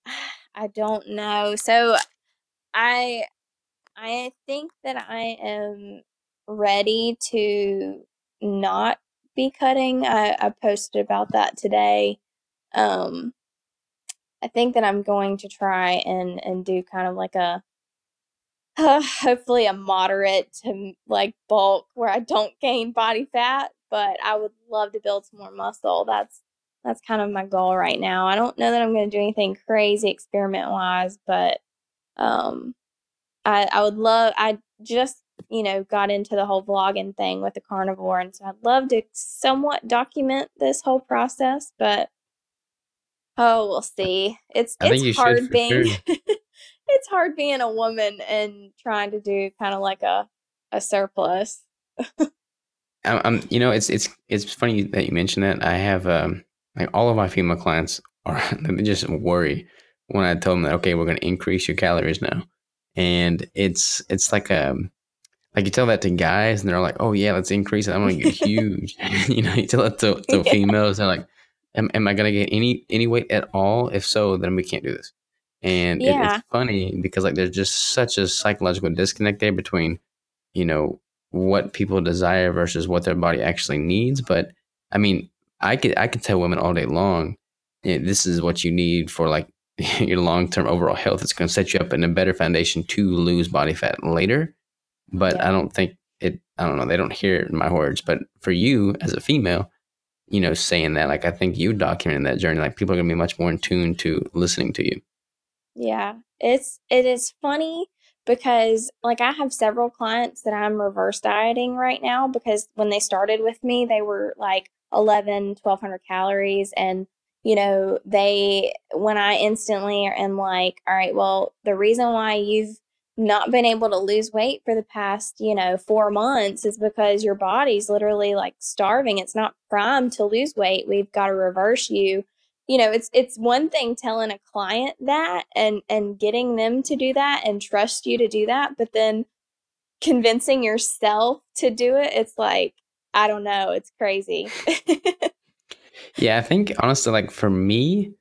[SIGHS] I don't know. So I I think that I am ready to not be cutting. I, I posted about that today. Um I think that I'm going to try and and do kind of like a [SIGHS] hopefully a moderate to like bulk where I don't gain body fat, but I would love to build some more muscle. That's that's kind of my goal right now. I don't know that I'm going to do anything crazy experiment wise, but um, I I would love. I just you know got into the whole vlogging thing with the carnivore, and so I'd love to somewhat document this whole process, but oh, we'll see. It's I it's hard being sure. [LAUGHS] it's hard being a woman and trying to do kind of like a a surplus. [LAUGHS] I'm, I'm, you know, it's it's it's funny that you mentioned that. I have um, like all of my female clients are [LAUGHS] they just worry when I tell them that okay, we're going to increase your calories now, and it's it's like um like you tell that to guys and they're like, oh yeah, let's increase it. I'm going to get [LAUGHS] huge. [LAUGHS] you know, you tell that to, to Yeah. females, they're like, am, am I going to get any any weight at all? If so, then we can't do this. And it, it's funny because like there's just such a psychological disconnect there between, you know, what people desire versus what their body actually needs. But I mean, I could I could tell women all day long, this is what you need for like [LAUGHS] your long term overall health. It's going to set you up in a better foundation to lose body fat later. But Yeah. I don't think it. I don't know. They don't hear my words. But for you as a female, you know, saying that, like I think you documenting that journey. Like people are going to be much more in tune to listening to you. Yeah, it's it is funny because like I have several clients that I'm reverse dieting right now because when they started with me, they were like 11, 1200 calories and you know, they when I instantly am like, all right, well, the reason why you've not been able to lose weight for the past, you know, 4 months is because your body's literally like starving. It's not primed to lose weight. We've got to reverse you you know it's it's one thing telling a client that and and getting them to do that and trust you to do that but then convincing yourself to do it it's like i don't know it's crazy [LAUGHS] Yeah, I think honestly, like for me,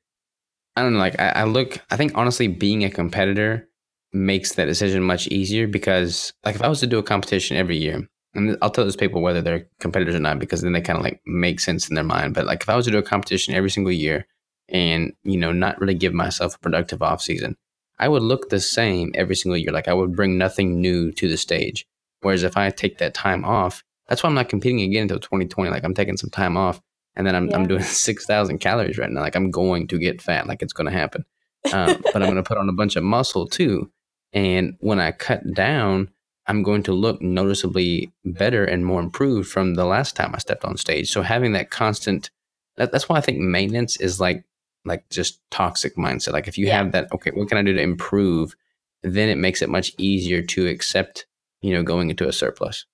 I don't know. Like I, I look, I think honestly, being a competitor makes that decision much easier because, like, if I was to do a competition every year, and I'll tell those people whether they're competitors or not because then they kind of like make sense in their mind. But like, if I was to do a competition every single year, and you know, not really give myself a productive off season, I would look the same every single year. Like I would bring nothing new to the stage. Whereas if I take that time off, that's why I'm not competing again until 2020. Like I'm taking some time off and then I'm, I'm doing [LAUGHS] 6,000 calories right now. Like I'm going to get fat, like it's going to happen. Um, but I'm going to put on a bunch of muscle too. And when I cut down, I'm going to look noticeably better and more improved from the last time I stepped on stage. So having that constant, that, that's why I think maintenance is like, like just toxic mindset. Like if you Yeah. have that, okay, what can I do to improve? Then it makes it much easier to accept, you know, going into a surplus.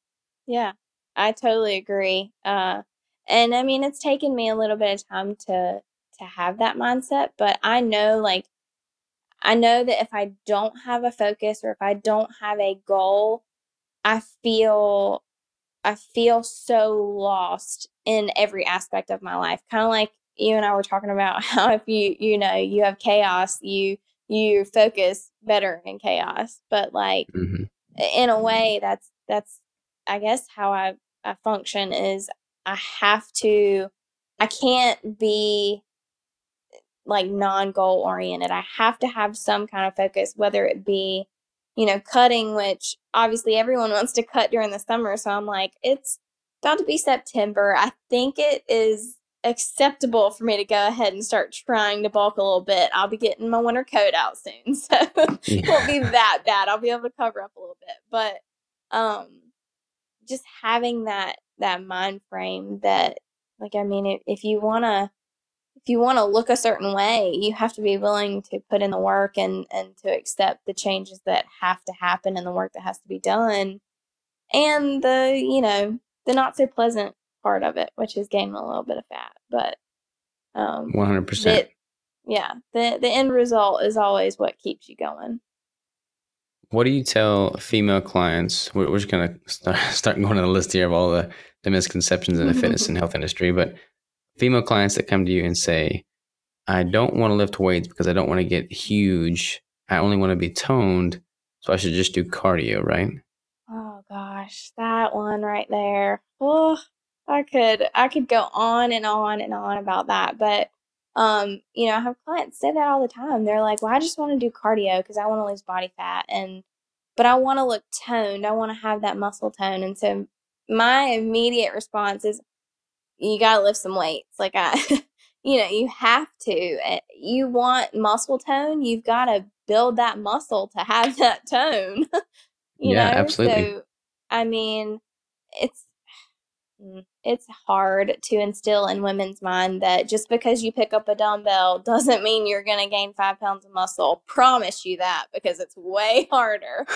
yeah i totally agree uh and i mean it's taken me a little bit of time to to have that mindset but i know like I know that if I don't have a focus or if I don't have a goal, I feel I feel so lost in every aspect of my life. Kind of like you and I were talking about [LAUGHS] how if you you know you have chaos, you you focus better in chaos. But like hmm in a way that's that's I guess how I, I function is I have to I can't be like non-goal oriented. I have to have some kind of focus, whether it be, you know, cutting, which obviously everyone [LAUGHS] wants to cut during the summer. So I'm like, it's about to be September. I think it is acceptable for me to go ahead and start trying to bulk a little bit. I'll be getting my winter coat out soon. [LAUGHS] So it won't be that bad. I'll be able to cover up a little bit. But um just having that that mind frame that like I mean if, if you wanna if you want to look a certain way, you have to be willing to put in the work and and to accept the changes that have to happen and the work that has to be done, and the you know the not so pleasant part of it, which is gaining a little bit of fat. But um, 100%. the, yeah, the the end result is always what keeps you going. what do you tell female clients? We're, we're just gonna start [LAUGHS] start going on the list here of all the, the misconceptions in the fitness and [LAUGHS] health industry, but female clients that come to you and say, "I don't want to lift weights because I don't want to get huge. I only want to be toned, so I should just do cardio, right?" Oh gosh, that one right there. Oh, I could I could go on and on and on about that, but um, you know, I have clients say that all the time. They're like, "Well, I just want to do cardio because I want to lose body fat and but I want to look toned. I want to have that muscle tone." And so my immediate response is you got to lift some weights. Like I [LAUGHS] you know, you have to. Eh, you want muscle tone, you've got to build that muscle to have [LAUGHS] that tone. [LAUGHS] you Yeah, know? absolutely. So I mean, it's It's hard to instill in women's mind that just because you pick up a dumbbell [LAUGHS] doesn't mean you're going to gain five pounds of muscle. Promise you that because it's way [LAUGHS] harder.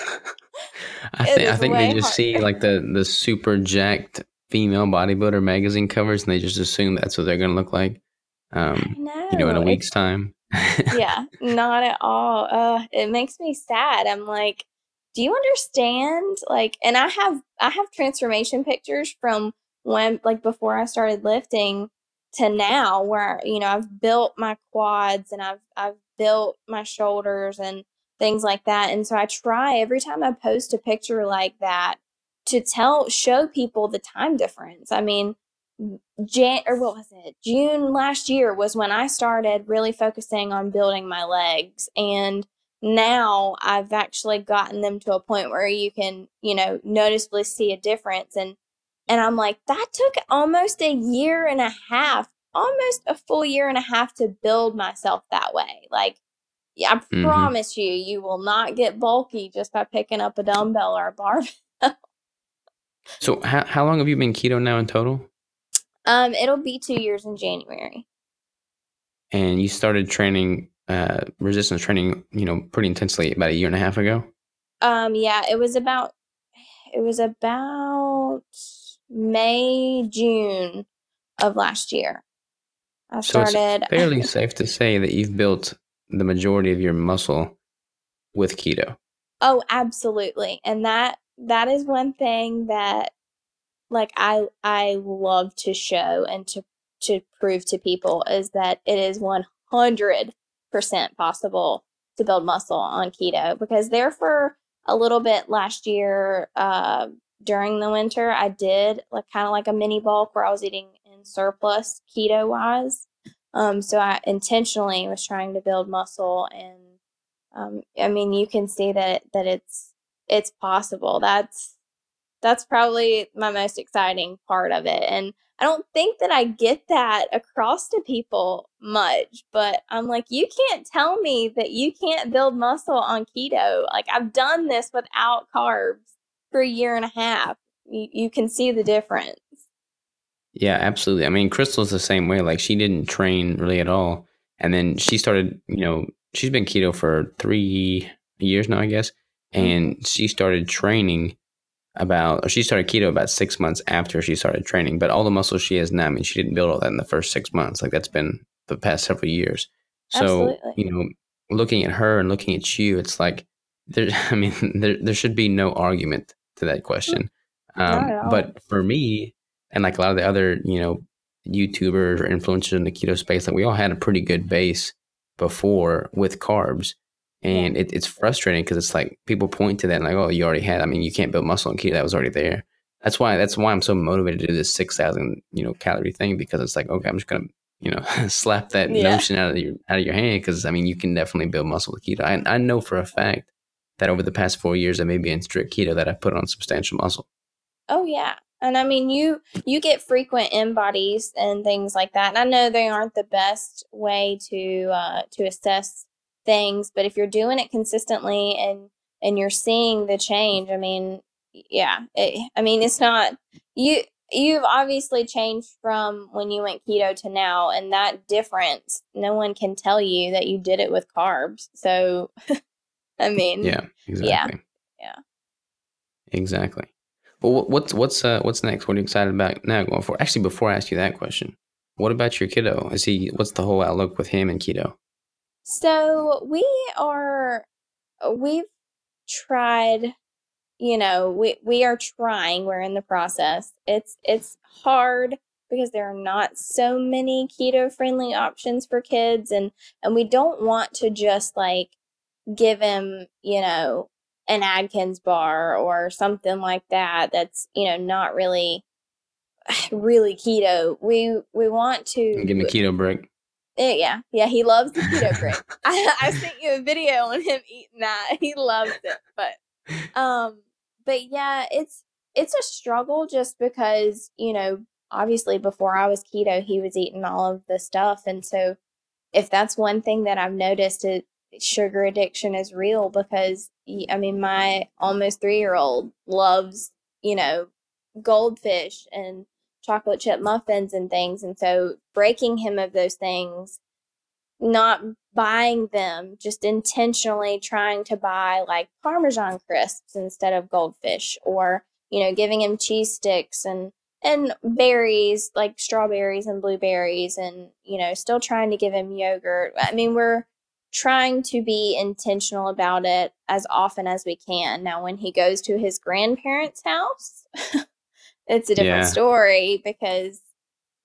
I think I think they just see like the the super jacked female bodybuilder magazine covers, and they just assume that's what they're gonna look like. Um, you know, in a week's time. yeah, [LAUGHS] not at all. Uh, it makes me sad. I'm like, do you understand? Like, and I have, I have transformation pictures from when, like, before I started lifting to now where, you know, I've built my quads and I've, I've built my shoulders and things like that. And so I try every time I post a picture like that to tell, show people the time difference. I mean, Jan or what was it? June last year was when I started really focusing on building my legs and now I've actually gotten them to a point where you can, you know, noticeably see a difference and and I'm like that took almost a year and a half, almost a full year and a half to build myself that way. Like yeah, I hmm promise you you will not get bulky just by picking up a dumbbell or a barbell. [LAUGHS] So how how long have you been keto now in total? Um it'll be 2 years in January. And you started training uh, resistance training, you know, pretty intensely about a year and a half ago. Um, yeah, it was about it was about May, June of last year. I So it's started fairly safe to say that you've built the majority of your muscle with keto. Oh, absolutely. And that that is one thing that like I I love to show and to to prove to people is that it is 100% possible to build muscle on keto because there for a little bit last year uh, during the winter I did like kind of like a mini bulk where I was eating in surplus keto wise. Um, so I intentionally was trying to build muscle and um, I mean you can see that that it's it's possible. That's that's probably my most exciting part of it. And I don't think that I get that across to people much, but I'm like, you can't tell me that you can't build muscle on keto. Like, I've done this without carbs for a year and a half. You, you can see the difference. Yeah, absolutely. I mean, Crystal's the same way. Like she didn't train really at all, and then she started. You know, she's been keto for three years now, I guess, hmm and she started training about. Or she started keto about six months after she started training. But all the muscle she has now, I mean, she didn't build all that in the first six months. Like that's been the past several years. So Absolutely. you know, looking at her and looking at you, it's like there. [LAUGHS] I mean, there there should be no argument to that question. Um, but for me, and like a lot of the other, you know, YouTubers or influencers in the keto space, like we all had a pretty good base before with carbs. And it, it's frustrating because it's like people point to that and like, oh, you already had. I mean, you can't build muscle on keto. That was already there. That's why. That's why I'm so motivated to do this six thousand, you know, calorie thing because it's like, okay, I'm just gonna, you know, [LAUGHS] slap that Yeah. notion out of your out of your hand because I mean, you can definitely build muscle with keto. I, I know for a fact that over the past four years, I may be in strict keto that I've put on substantial muscle. Oh yeah. And I mean you you get frequent InBodies and things like that. And I know they aren't the best way to uh to assess things, but if you're doing it consistently and and you're seeing the change, I mean, yeah. It, I mean, it's not you you've obviously changed from when you went keto to now and that difference, no one can tell you that you did it with carbs. So, [LAUGHS] I mean, Yeah, yeah. exactly. Yeah. Exactly. Well, what's what's uh, what's next? What are you excited about now going for? Actually, before I ask you that question, what about your kiddo? Is he? What's the whole outlook with him and keto? So, we are we've tried you know we we are trying we're in the process it's it's hard because there are not so many keto friendly options for kids and and we don't want to just like give him you know an Atkins bar or something like that that's you know not really [SIGHS] really keto we we want to Give him a keto brick. Yeah yeah he loves the keto [LAUGHS] brick [LAUGHS] I, I sent you a video on him eating that [LAUGHS] he loves it but um but yeah it's it's a struggle just because you know obviously before I was keto, he was eating all of the stuff. And so if that's one thing that I've noticed, it, sugar addiction is real because I mean, my almost three year old loves, you know, goldfish and chocolate chip muffins and things. And so breaking him of those things, not buying them, just intentionally trying to buy like Parmesan crisps instead of goldfish or, you know, giving him cheese sticks and and berries like strawberries and blueberries and you know still trying to give him yogurt i mean we're trying to be intentional about it as often as we can now when he goes to his grandparents house [LAUGHS] it's a different yeah. story because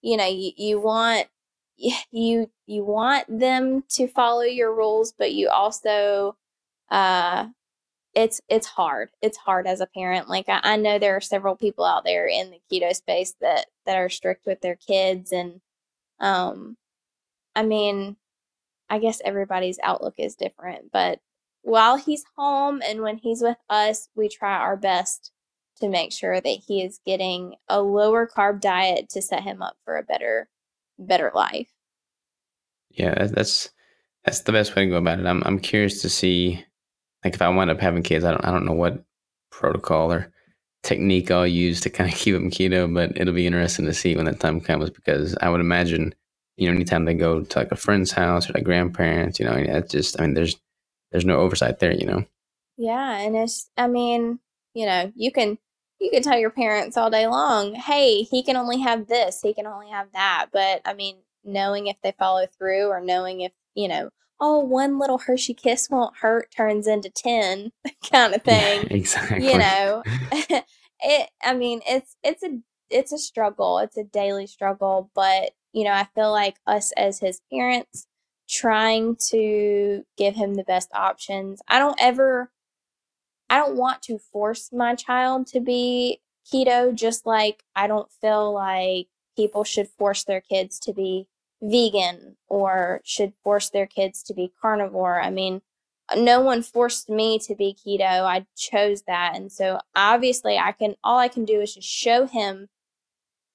you know you, you want [SIGHS] you you want them to follow your rules but you also uh it's it's hard. It's hard as a parent. Like I, I, know there are several people out there in the keto space that that are strict with their kids, and um, I mean, I guess everybody's outlook is different. But while he's home and when he's with us, we try our best to make sure that he is getting a lower carb diet to set him up for a better better life. Yeah, that's that's the best way to go about it. I'm I'm curious to see like if I wind up having kids, I don't I don't know what protocol or technique I'll use to kind of [LAUGHS] keep them keto, but it'll be interesting to see when that time comes because I would imagine, you know, anytime they go to like a friend's house or like grandparents, you know, it's just I mean there's there's no oversight there, you know. Yeah, and it's I mean, you know, you can you can tell your parents all day long, hey, he can only have this, he can only have that. But I mean, knowing if they follow through or knowing if, you know, oh, one little Hershey kiss won't hurt turns into 10 [LAUGHS] kind of thing. Yeah, [LAUGHS] exactly. You know, [LAUGHS] it, I mean, it's, it's a, it's a struggle. It's a daily struggle, but you know, I feel like us as his parents trying to give him the best options. I don't ever, I don't want to force my child to be keto, just like I don't feel like people should force their kids to be vegan or should force their kids to be carnivore. I mean, no one forced me to be keto. I chose that. And so obviously I can all I can do is just show him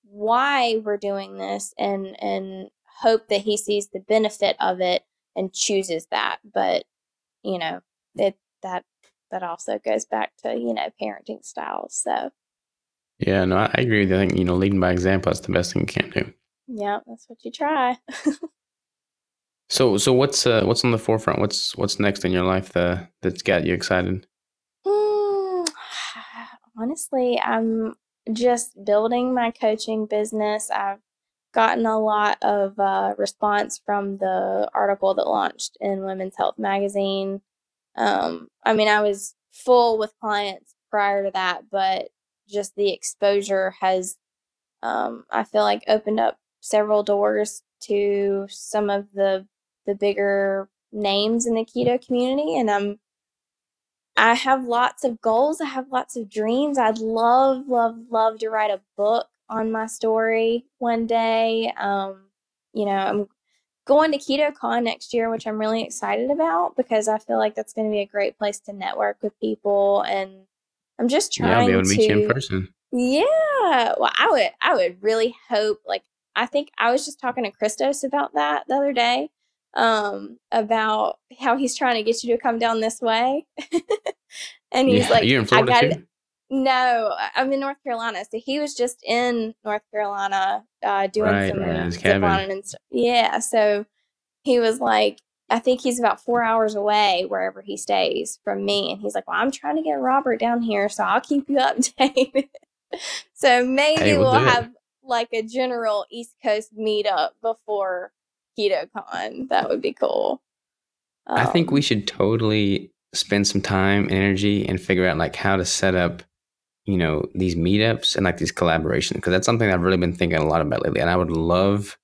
why we're doing this and and hope that he sees the benefit of it and chooses that. But, you know, it that that also goes back to, you know, parenting styles. So Yeah, no, I agree with you. I think, you know, leading by example is the best thing you can do. Yeah, that's what you try. [LAUGHS] so, so what's uh, what's on the forefront? What's what's next in your life that that's got you excited? Mm, [SIGHS] honestly, I'm just building my coaching business. I've gotten a lot of uh, response from the article that launched in Women's Health magazine. Um, I mean, I was full with clients prior to that, but just the exposure has, um, I feel like, opened up several doors to some of the the bigger names in the keto community and I'm I have lots of goals, I have lots of dreams. I'd love love love to write a book on my story one day. Um, you know, I'm going to KetoCon next year, which I'm really excited about because I feel like that's going to be a great place to network with people and I'm just trying to yeah, I'll be able to meet you in person. Yeah. Well, I would I would really hope like I think I was just talking to Christos about that the other day, um, about how he's trying to get you to come down this way. [LAUGHS] and he's yeah, like, you in Florida I got too? No, I'm in North Carolina. So he was just in North Carolina uh, doing right, some right, and stuff. Yeah. So he was like, I think he's about four hours away wherever he stays from me. And he's like, Well, I'm trying to get Robert down here, so I'll keep you [LAUGHS] updated. so maybe hey, we'll, we'll have like a general East Coast meetup before KetoCon. That would be cool. Um, I think we um should totally spend some time and energy and figure out like how to set up you know these meetups and like these collaborations because that's something I've really been thinking a lot about lately, and I would love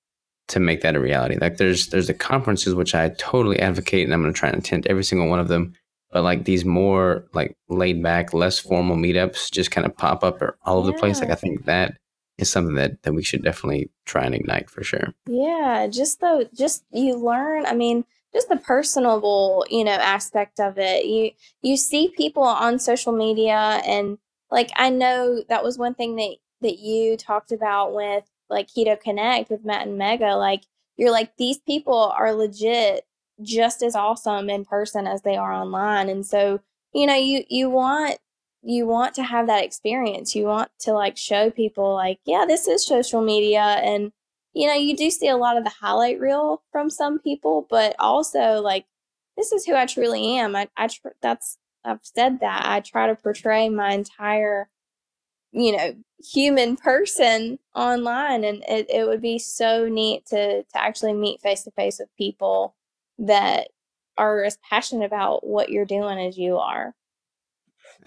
to make that a reality. Like there's there's the conferences which I totally advocate, and I'm going to try and attend every single one of them. But like these more like laid back, less formal meetups just kind of pop up all over yeah. the place. Like I think that is something that that we should definitely try and ignite for sure. Yeah, just though, just you learn. I mean, just the personable, you know, aspect of it. You you see people on social media and like I know that was one thing that that you talked about with like Keto Connect with Matt and Megha. Like you're like these people are legit just as awesome in person as they are online, and so you know you you want you want to have that experience. You want to like show people like yeah this is social media and you know you do see a lot of the highlight reel from some people, but also like this is who I truly am. I I tr- that's I've said that. I try to portray my entire, you know, human [LAUGHS] person online. And it, it would be so neat to, to actually meet face to face with people that are as passionate about what you're doing as you are.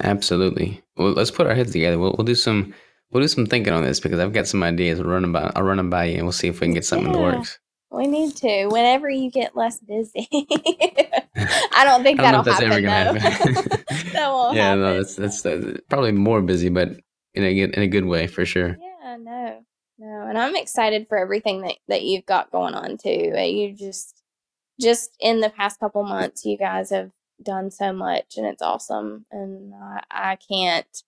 Absolutely. Well, let's put our heads together. We'll, we'll do some we'll do some thinking on this because I've got some ideas. We'll run by I'll run them by you and we'll see if we can get something yeah. in the works. We need to. Whenever you get less busy. [LAUGHS] I don't [LAUGHS] think I don't that'll that's happen. Ever gonna happen. [LAUGHS] that won't yeah, happen. no, that's, that's uh, probably more busy, but in a in a good way for sure. Yeah, no, no, and I'm excited for everything that that you've got going on too. Uh, you just just in the past couple months, you guys have done so much, and it's awesome. And I, I can't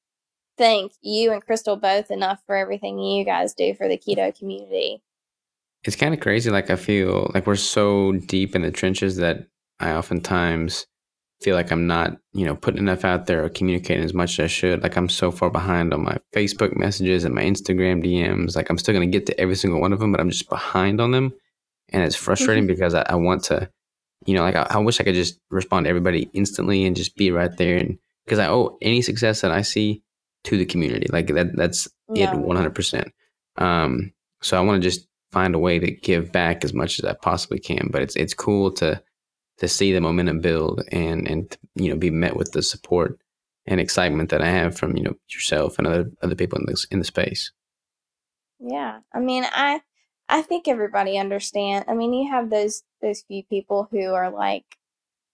thank you and Crystal both enough for everything you guys do for the keto community it's kind of crazy. Like I feel like we're so deep in the trenches that I oftentimes feel like I'm not, you know, putting enough out there or communicating as much as I should. Like I'm so far behind on my Facebook messages and my Instagram DMs. Like I'm still gonna get to every single one of them, but I'm just behind on them, and it's frustrating mm-hmm. [LAUGHS] because I, I, want to, you know, like I, I, wish I could just respond to everybody instantly and just be right there, and because I owe any success that I see to the community. Like that, that's yeah. it, 100. percent Um, so I want to just find a way to give back as much as I possibly can. But it's it's cool to to see the momentum build and and you know be met with the support and excitement that I have from you know yourself and other other people in this in the space. Yeah, I mean, I I think everybody understand. I mean, you have those those few people who are like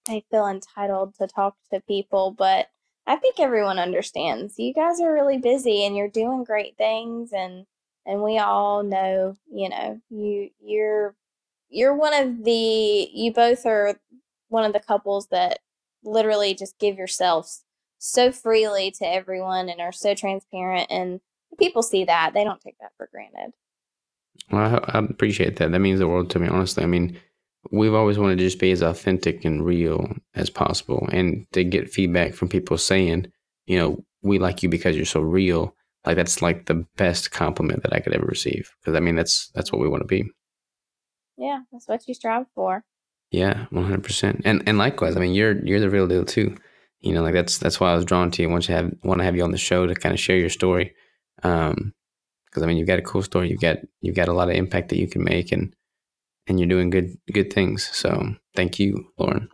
they feel entitled to talk to people, but I think everyone understands. You guys are really busy and you're doing great things and and we all know, you know, you you're you're one of the you both are one of the couples that literally just give yourselves so freely to everyone and are so transparent and people see that they don't take that for granted well I, I appreciate that that means the world to me honestly i mean we've always wanted to just be as authentic and real as possible and to get feedback from people saying you know we like you because you're so real like that's like the best compliment that I could ever receive. Because I mean, that's that's what we want to be. Yeah, that's what you strive for. Yeah, one hundred percent. And and likewise, I mean, you're you're the real deal too. You know, like that's that's why I was drawn to you. Want to have want to have you on the show to kind of share your story. Um, because I mean, you've got a cool story. You've got you've got a lot of impact that you can make, and and you're doing good good things. So thank you, Lauren.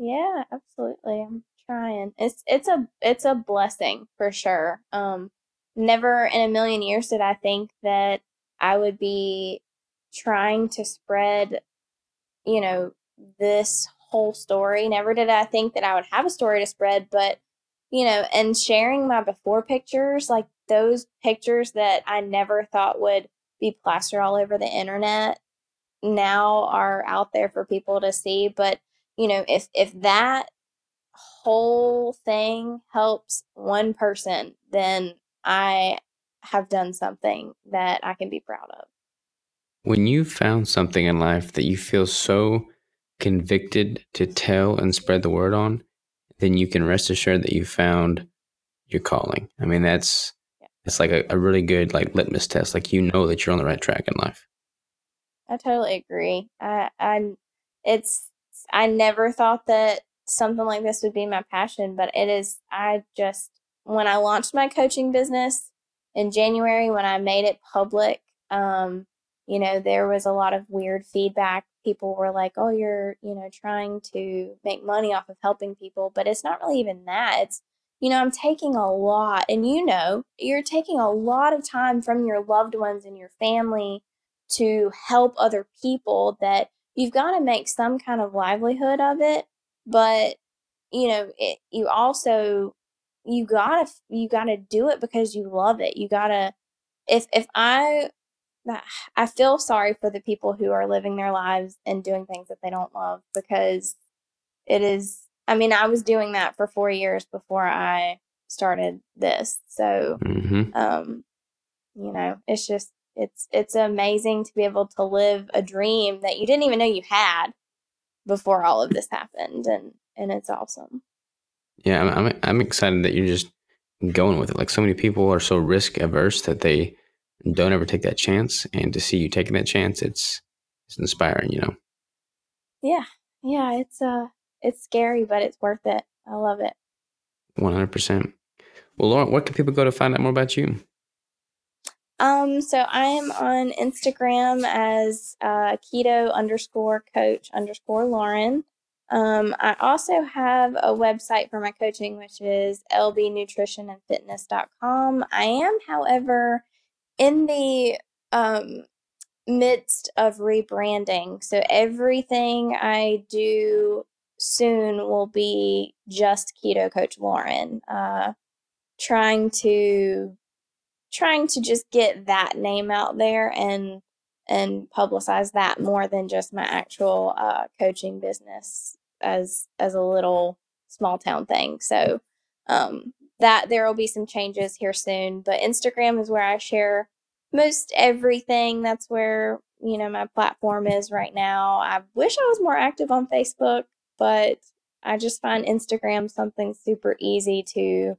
Yeah, absolutely. I'm trying. It's it's a it's a blessing for sure. Um, never in a million years did I think that I would be trying to spread, you know, this whole story. Never did I think that I would have a story to spread, but, you know, and sharing my before pictures, like those pictures that I never thought would be plastered all over the internet now are out there for people to see. But, you know, if, if that whole thing helps one person, then I have done something that I can be proud of. When you found something in life that you feel so convicted to tell and spread the word on, then you can rest assured that you found your calling. I mean, that's. It's like a, a really good like litmus test. Like you know that you're on the right track in life. I totally agree. I, I it's I never thought that something like this would be my passion, but it is. I just when I launched my coaching business in January, when I made it public, um, you know, there was a lot of weird feedback. People were like, oh, you're, you know, trying to make money off of helping people. But it's not really even that. It's, you know, I'm taking a lot, and you know, you're taking a lot of time from your loved ones and your family to help other people that you've got to make some kind of livelihood of it. But, you know, it, you also, you gotta, you gotta do it because you love it. You gotta, if, if I I feel sorry for the people who are living their lives and doing things that they don't love because it is I mean, I was doing that for 4 years before I started this. So mm-hmm. um you know, it's just it's it's amazing to be able to live a dream that you didn't even know you had before all of this happened and and it's awesome. Yeah, I'm I'm, I'm excited that you're just going with it. Like so many people are so risk averse that they don't ever take that chance. And to see you taking that chance, it's it's inspiring, you know. Yeah, yeah, it's uh, it's scary, but it's worth it. I love it. One hundred percent. Well, Lauren, what can people go to find out more about you? Um, so I am on Instagram as uh, keto underscore coach underscore Lauren. Um, I also have a website for my coaching, which is lbnutritionandfitness.com. I am, however, in the um, midst of rebranding. So everything I do soon will be just Keto Coach Lauren. Uh, trying to trying to just get that name out there and and publicize that more than just my actual uh, coaching business as as a little small town thing. So um, that there will be some changes here soon. But Instagram is where I share most everything. That's where, you know, my platform is right now. I wish I was more active on Facebook, but I just find Instagram something super easy to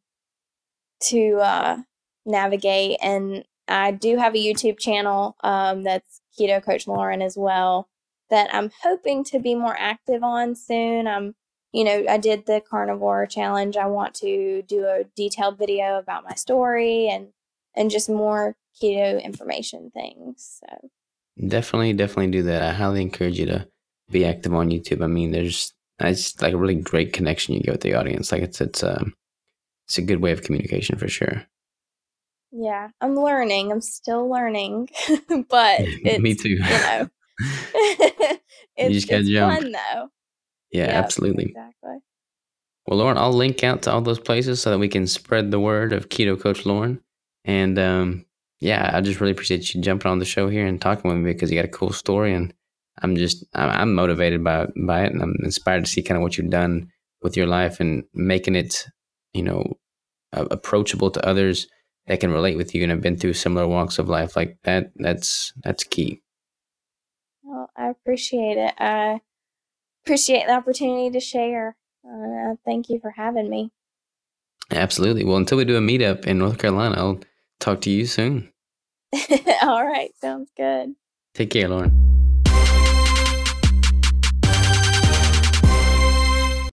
to uh, navigate. And I do have a YouTube channel um, that's Keto Coach Lauren as well that I'm hoping to be more active on soon. I'm you know, I did the carnivore challenge. I want to do a detailed video about my story and and just more keto information things. So definitely, definitely do that. I highly encourage you to be active on YouTube. I mean, there's it's like a really great connection you get with the audience. Like it's it's um it's a good way of communication for sure. Yeah, I'm learning. I'm still learning, [LAUGHS] but [LAUGHS] it's, me too. You know, [LAUGHS] it's, just it's fun though. Yeah, yep, absolutely. Exactly. Well, Lauren, I'll link out to all those places so that we can spread the word of Keto Coach Lauren. And um, yeah, I just really appreciate you jumping on the show here and talking with me because you got a cool story, and I'm just I'm motivated by by it, and I'm inspired to see kind of what you've done with your life and making it, you know, approachable to others that can relate with you and have been through similar walks of life like that. That's that's key. Well, I appreciate it. I appreciate the opportunity to share. Uh, thank you for having me. Absolutely. Well, until we do a meetup in North Carolina, I'll talk to you soon. [LAUGHS] All right. Sounds good. Take care, Lauren.